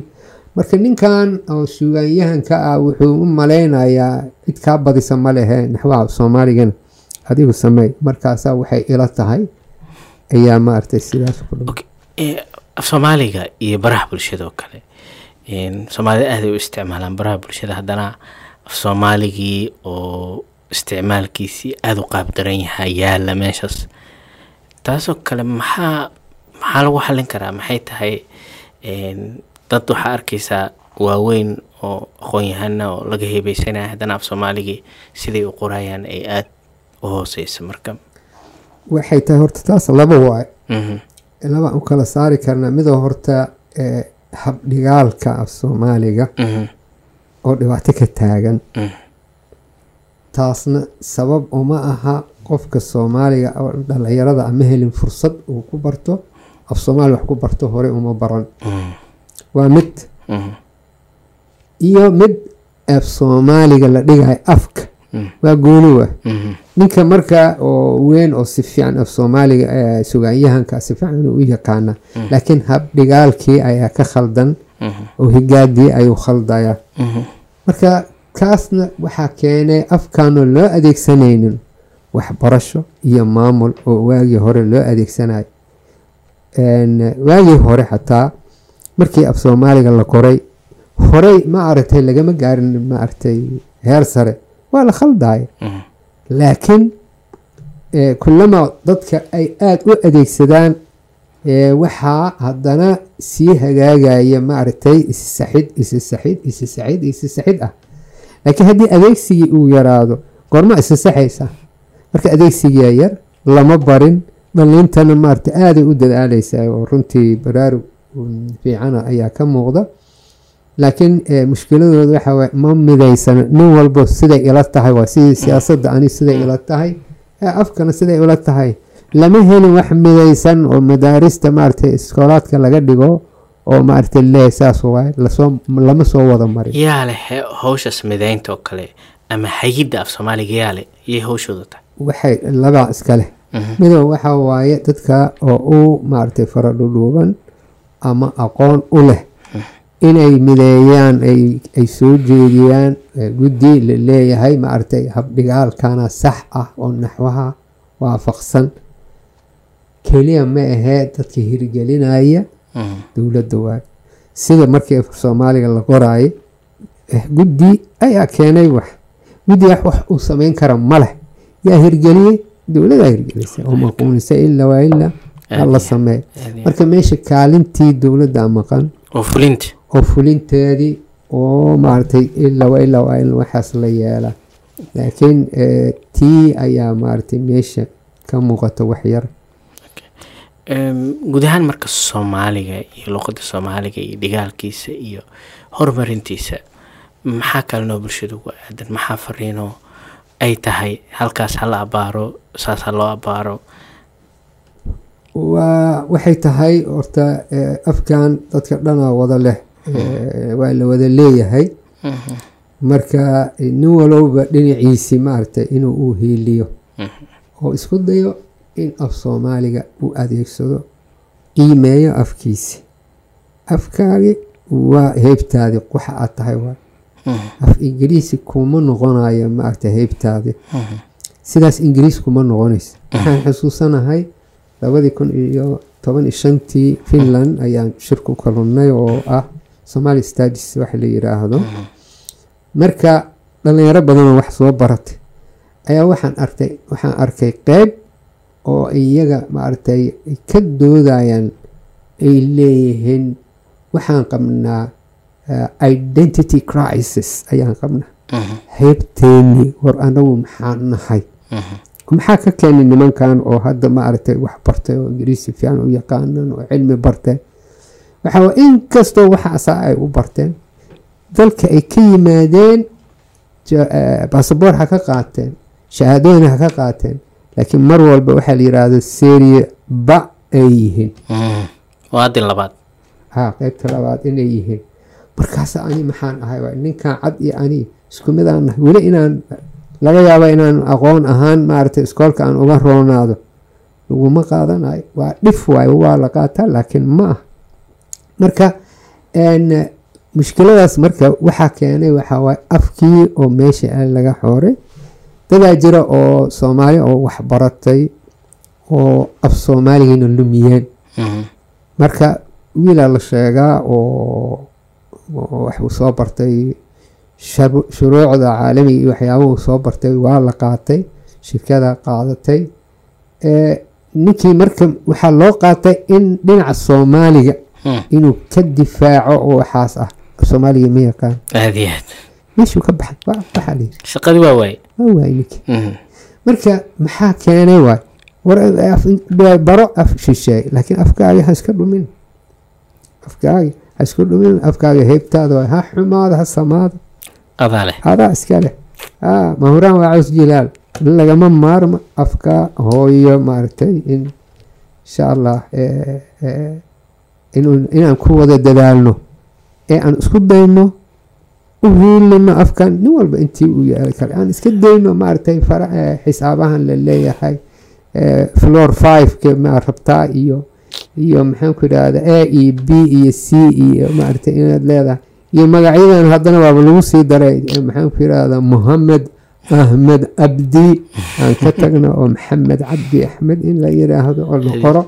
Marka ninkan oo suugaanyahanka ah wuxuu u malaynayaa cid kaa badisa ma lehe. Naxwaha soomaaligana. Adigu sameey markaasaa waxay ila tahay. Ayaa maaragtay sidaas af soomaaliga iyo baraha bulshada oo kale soomaalida aad ay u isticmaalaan baraha bulshada. Haddana af soomaaligii oo isticmaalkiisii aada u qaab daran yahay yaalla meeshaas. Taasoo kale maxaa maxaa lagu xallin karaa? Maxay tahay dad waxaa arkaysaa waaweyn oo aqoon-yahana oo laga heebeysanaya haddana af soomaaligii siday u qorayaan ay aada u hooseyso marka. Waxay tahay horta taas laba waay. Mhm, laba u kala saari karnaa midoo horta eh, habdhigaalka af soomaaliga mhm, oo dhibaato ka taagan. Mhm, taasna sabab uma aha qofka soomaaliga oo dhalinyarada ama helin fursad uu ku barto af soomaali wax ku barto hore uma baran. Mhm, waa mid mhm, iyo mid af soomaaliga la dhigayo afka. Mm. waa gooni wa mhm, ninka marka oo weyn oo si fiican af soomaaliga eh, sugaanyahanka si fiican u yaqaana laakiin habdhigaalkii ayaa ka khaldan. Oo higaadii ayuu khaldaya. Mhm, marka kaasna waxaa keenay afkaanoo loo adeegsanaynin waxbarasho iyo maamul oo waagii hore loo adeegsanayo waagii hore xataa markii af soomaaliga la koray horey ma aragtay lagama gaarin ma aragtay heer sare waa la khaldaya mhm. laakiin kulama dadka ay aada u adeegsadaan waxaa haddana sii hagaagaya maaragtay isi saxid isi saxid isi saxid isi saxid ah laakiin haddii adeegsigii uu yaraado goorma isa saxaysa. Marka adeegsigiyaa yar lama barin. Dhaliintana maarata aaday u dadaaleysaa oo runtii baraarug um, fiicana ayaa ka muuqda. Laakiin eh, mushkiladooda waxa waye ma midaysana. Nin walbo siday ila tahay waa sidii siyaasadda ani siday ila tahay. Ee afkana siday ila tahay. Lama helin wax midaysan oo madaarista maarata iskoolaadka laga dhigo oo maarata lee saas waay la soo lama soo wada marin yaa leh hawshaas midaynta oo kale ama hayidda af soomaaliga yaa leh iyay hawshooda tahay. Waxay labaa iska leh. Midow waxa waaye dadka oo u maaragtay faradhudhuuban ama aqoon u leh inay mideeyaan ay soo jeediyaan guddi la leeyahay maaragtay habdhigaalkana sax ah oo naxwaha waafaqsan. Keliya ma ahee dadka hirgelinaya Mhm. Dowladda waay sida markii soomaaliga la qoraayo eh, guddi ayaa keenay wax. Guddigaas wax uu sameyn kara ma leh. Yaa hirgeliyey dowladaa hirgelisay. Oo maquunisa ilaa waa ilaa yaa la sameey marka meesha kaalintii dowladda maqan. Oo fulinteedii oo maaragtay ilaa waa ilaa waa in waxaas la yeela laakiin eh, tii ayaa maaragtay meesha ka muuqata wax yar guud ahaan marka soomaaliga iyo luqadda soomaaliga iyo dhigaalkiisa iyo horumarintiisa maxaa kalenoo bulshada ugu aadan? Maxaa fariinoo ay tahay? Halkaas hala abaaro saas ha loo abaaro? Waa waxay tahay horta eh, afkan dadka dhanaa wada leh eh, waa la wada leeyahay. Mhm. marka eh, nin walowba dhinaciisi maaragtay inuu u hiiliyo. Oo isku dayo in af soomaaliga uu adeegsado qiimeeyo afkiisi. Afkaagi waa heybtaadi waxa aad tahay waa. Mhm. af ingiriisi kuma noqonayo maaragtay heybtaadi Mhm. sidaas ingiriis kuma noqonaysa waxaan xusuusanahay labadii kun iyo toban iyo shantii finland ayaan shirku u kalunay oo ah somali studies wax la yiraahdo. Marka dhalinyaro badanoo wax soo baratay ayaa waxaan artay waxaan arkay qeyb oo iyaga maaragtay ay ka doodayaan ay leeyihiin waxaan qabnaa eh, identity crisis ayaan qabnaa. Heybteeni war anagu maxaa nahay? Mhm. maxaa ka keenay nimankan oo hadda maaragtay wax bartay oo ingiriisi fiican u yaqaanan oo cilmi bartay waxa wa- inkastoo waxaasaa ay u barteen dalka ay ka yimaadeen ja- eh, baasaboor ha ka qaateen shahaadooyin ha ka qaateen laakiin mar walba waxaa la yiraahdo seriye ba ay yihiin. Mhm. waa adin labaad. Ha qeybta labaad inay yihiin. Markaas ani maxaan ahay ninkan cad iyo ani isku mid aan nahay weli inaan laga yaaba inaan aqoon ahaan maaragtay iskoolka aan uga roonaado. Laguma qaadanayo waa dhif waayo waa la qaataa laakiin ma ah marka mushkiladaas marka waxaa keenay waxaa waaye afkii oo meesha laga xooray dadaa jira oo soomaali oo wax baratay oo af soomaaligiina lumiyeen Mhm. marka wiilaa la sheegaa oo oo wax uu soo bartay shuruucda caalamiga iyo waxyaabuhu soo bartay waa la qaatay shirkada qaadatay ninkii marka waxaa loo qaatay in dhinaca soomaaliga Mhm. inuu ka difaaco oo waxaas ah soomaaliga ma yaqaan aad iyo aad meeshuu ka baxay? Waxaa layiri shaqadii waa waaye waa waay ninkii Mhm. marka maxaa keenay waay? War baro af shisheey laakiin afkaaga ha iska dhumin. Afkaaga ha isku dhumin afkaaga heybtaada waay. Ha xumaada ha samaada adaa leh. Adaa iska leh. Aa mahuraan waa caws jilaal. In lagama maarmo afka hooyo maaragtay in insha allah eh, eh, inaan ku wada dadaalno ee aan isku dayno u hiilino afkan nin walba intii uu yeeli kara aan iska dayno maaragtay xisaabahan la leeyahay floor five-ka ma rabtaa iyo iyo maxaan ku idhahda a e b iyo c iyo maaragtay inaad leedahay iyo magacyadan haddana waaba lagu sii daray eh, maxaan ku idhahda mohamed ahmed abdi aan ka tagno oo maxamed cabdi axmed in la yiraahdo oo la qoro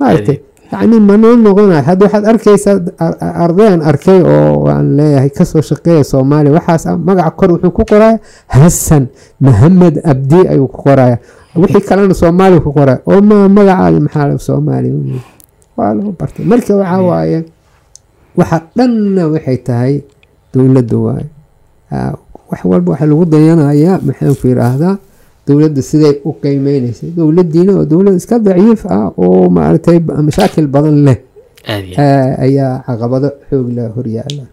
maaragtay yacni manoo noqonayo hadda waxaad arkaysaa ar- ar- ardayan arkay oo aan leeyahay ka soo shaqeeya soomaaliya waxaas ah magaca kor wuxuu ku qoraya hasan maxamed abdi ayuu ku qoraya wixii kalena soomaaliya ku qoraya oo ma magacaada maxaa soomaaliya waa lagu bartay. Marka waxaa waaye waxa dhanna waxay tahay dowladda waaye. Ah, wax walba waxaa lagu dayanayaa maxaan ku yidhaahdaa dowladda siday u qiimeyneysay dowladdiina oo dowlad iska daciif ah oo maaragtay mashaakil badan leh ayaa caqabado xoog leh horyaala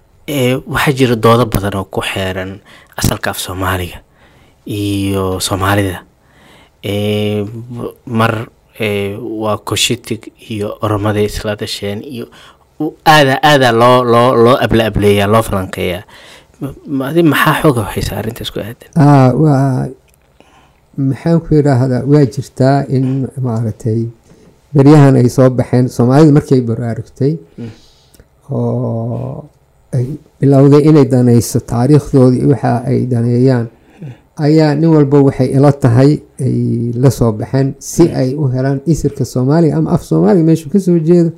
waxaa jira doodo badan oo ku xeeran asalka af soomaaliga iyo soomaalida mar waa koshitig iyo oromada isla dhasheen iyo u- aada aada loo loo loo abla ableeyaa loo falanqeeyaa maxaa xooga haysa arrintaas ku aadan maxaan ku yidhaahdaa waa jirtaa in maaragtay beryahan ay soo baxeen soomaalida markay baraarugtay oo ay bilowday inay danayso taariikhdoodii waxa ay daneeyaan. Ayaa nin walba waxay ila tahay ay la soo baxeen si ay u helaan isirka soomaaliga ama af soomaaliga meeshuu ka soo jeedo.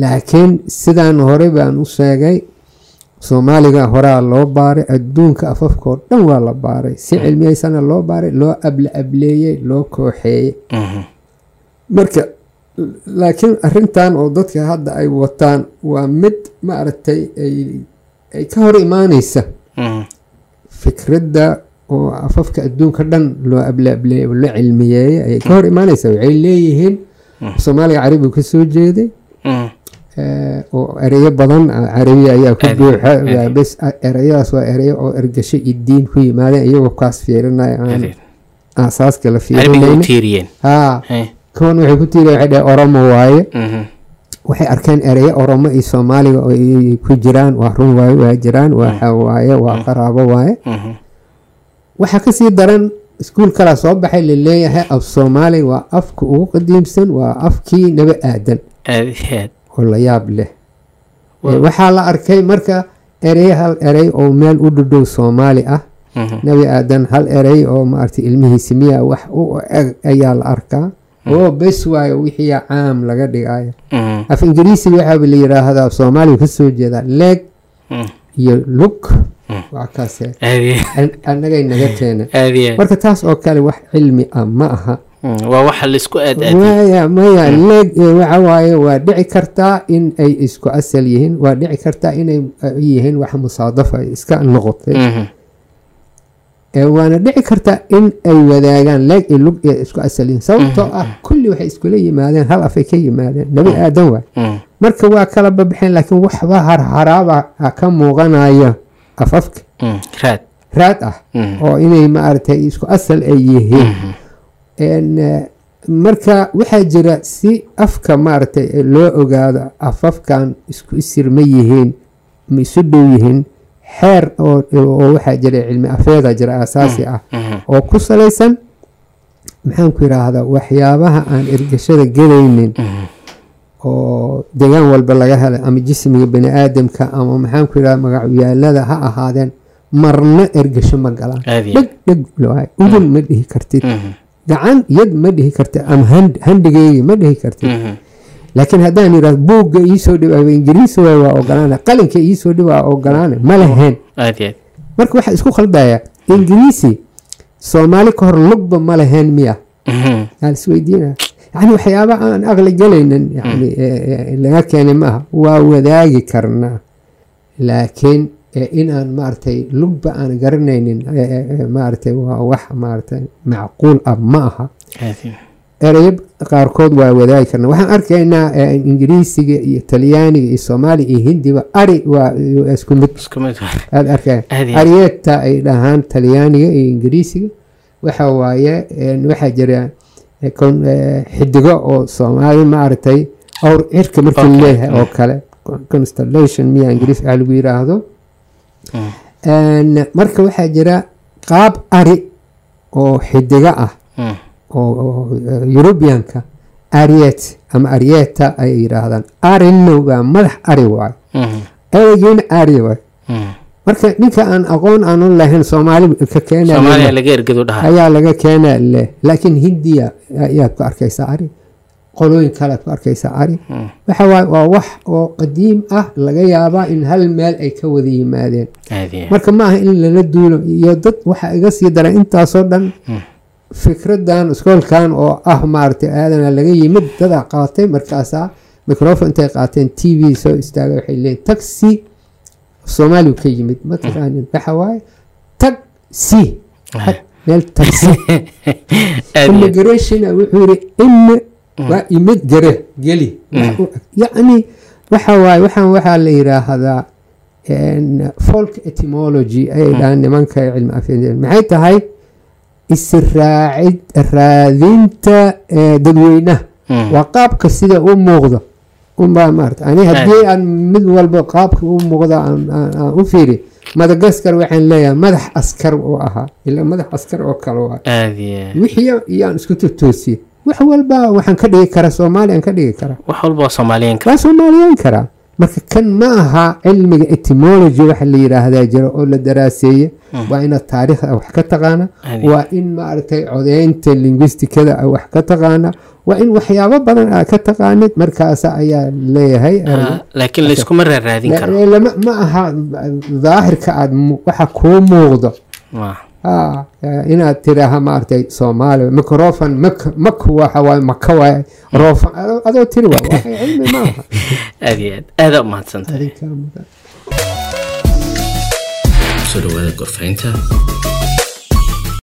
Laakiin sidaan hore baan u sheegay soomaaliga horaa loo baaray adduunka afafkao dhan waa la baaray. Si cilmiyeysana loo baaray loo abla ableeyey loo kooxeeyey Mhm. marka laakiin arintan oo dadka hadda ay wataan waa mid maaragtay ay ay ka hor imaaneysa Mhm. fikradda oo afafka adduunka dhan loo abla ableeyey oo la cilmiyeeyey ayay ka hor imaaneysa waxay leeyihiin. Soomaaliga carabigu ka soo jeeday oo ereyo badan ah, carabi ayaa ku buuxa. Waa bes ah, ereyadaas waa ereyo oo ergasho iyo diin ku yimaadeen iyagoo kaas fiirinaya aan aasaaska la tiiriyeen. Haa Hey. kuwan waxay ku tiiri waxay dhaheen oromo waaye. Mhm. waxay arkeen ereyo oromo iyo soomaaliga oo ay ku jiraan. Waa run waaye waa jiraan waxa waaye waa qaraabo waaye. Mhm. waxaa ka sii daran iskuul kalaa soo baxay la leeyahay af soomaaliga waa afka ugu qadiimsan waa afkii naba aadan oo la yaab leh. Eh, waxaa la arkay marka erey hal erey oo meel u dhudhow soomaali ah. Mhm. nebi aadan hal erey oo maaragtay ilmihiisi miya wax u eg ayaa la arkaa. Oo bes waayo wixii caam laga dhigayo Mhm. af ingiriisiga waxaaba la yidhaahdaa soomaaliga ka soo jeedaa leeg Mhm. iyo lug. Waa kaase aad iyo an- annagay naga keena marka taas oo kale wax cilmi ah ma aha. Mhm. Waa waxa la isku aad aad maya leeg eh, waxa waaye waa dhici kartaa in ay isku asal yihiin waa dhici kartaa inay eh, yihiin wax musaadafa iska noqotay. Mhm. Eh, waana dhici kartaa in ay wadaagaan leeg iyo lug iyo isku asal yihiin. Sababtoo ah kulli waxay iskula yimaadeen hal afay ka yimaadeen. Nabi aadan waay. marka waa kala babaxeen laakiin waxba harharaaba ka muuqanaya afafka. Raad. Raad ah. Oo inay maaragtay isku asal ay yihiin marka waxaa jira si afka maaragtay eh, loo ogaado afafkan isku isir ma yihiin ma isu dhow yihiin xeer oo waxaa jira cilmi afeeda jira asaasi ah Mhm. oo ku salaysan maxaan ku yidhaahdaa waxyaabaha aan ergashada gelaynin Mhm. oo deegaan walba laga helay ama jismiga bani aadamka ama maxaan ku yidhahda magacyaalada ha ahaadeen marna ergasho ma galaan aad iyo dheg dheg waay udun ma dhihi kartid Mhm. Gacan yad ma dhihi kartid ama hand- handigeygi ma dhihi kartid Mhm. laakiin haddaan yidhahdo buugga iisoo dhiba ingiriisi waay waa ogolaana qalinka iisoo dhiba waa ogolaana ma lahayn. Marka waxaa isku khaldaya ingiriisi soomaali ka hor lugba ma lahayn miya. Mhm. aan isweydiina yani waxyaaba aan aqli gelaynin yani eh, eh, laga keenay maaha waa wadaagi karnaa laakiin inaan maaragtay lugba aan garanaynin maaragtay waa wax maaragtay macquul ah ma aha. Ereyo qaarkood waa wadaagi karnaa waxaan arkaynaa ingiriisiga iyo talyaaniga iyo soomaaliya iyo hindiba ari waa isku mid. Isku mid. Waa aad arkay Aad iyo aad. aryeeta ay dhahaan talyaaniga iyo ingiriisiga waxa waaye waxaa jira xidigo oo soomaali maaragtay awr cirka markii leeyahay oo kale. Con- constellation miya ingiriis waxa lagu yiraahdo marka waxaa jira qaab ari oo xidigo ah. Mhm. oo Europeanka ariet ama arieta ay yiraahdaan. Arino waa madax ari waay. Mhm. ereygiina ari waay. Mhm. marka ninka aan aqoon aan u lahayn soomaali ka keenaya soomaaliya laga keenaa leh. Laakiin hindiya ayaad ku arkaysaa ari qolooyin kalead ku arkaysaa ari. Mhm. waxa waaye waa wax oo qadiim ah laga yaabaa in hal meel ay ka wada yimaadeen. Marka ma aha in lala duulo iyo dad waxa iga sii daran intaasoo dhan Mm. fikradan iskoolkan oo ah maaragtay aadana laga yimid dadaa qaatay markaasaa microfon intay qaateen t v soo istaagay waxay leeyiin taxi soomaaliya ka yimid. Ma taqaanin waxa waaye si meel iyo <laughs> immigration wuxuu yiri waa imid gare geli yacni waxa waaye waxaan waxaa la yiraahdaa folk etymology ayay dhahaan nimanka cilmi afyada maxay tahay? Israacid raadinta dadweynaha. Waa qaabka sida u muuqdo. Unbaa maarata ani haddii aan mid walba qaabka u muuqda aan u fiiri madagaskar waxaan leeyahay madax askar u ahaa ilaa madax askar oo kale wixii iyaan isku totoosiyey wax walba waxaan ka dhigi karaa soomaaliyan ka dhigi karaa. Wax walba karaa marka kan ma aha cilmiga etymology waxa la yiraahdaa jira oo la daraaseeye waa inaad taariikhda wax ka taqaana. Waa in maaragtay codeynta linguistikada a wax ka taqaana. Waa in waxyaabo badan aad ka taqaanid. Markaas ayaa leeyahay Ah, laakiin layskuma raaraadin karo. Ma aha daahirka aad mu- waxa kuu muuqdo. Ah, eh, inaad tidaaha maaragtay soomaali microfon mak mak waxa waaye maka waaye roofan adoo- adoo tiri waa waxay cilmi ma aha <laughs> aad iyo aad aadaa u mahadsantahay soo dhawaada gorfaynta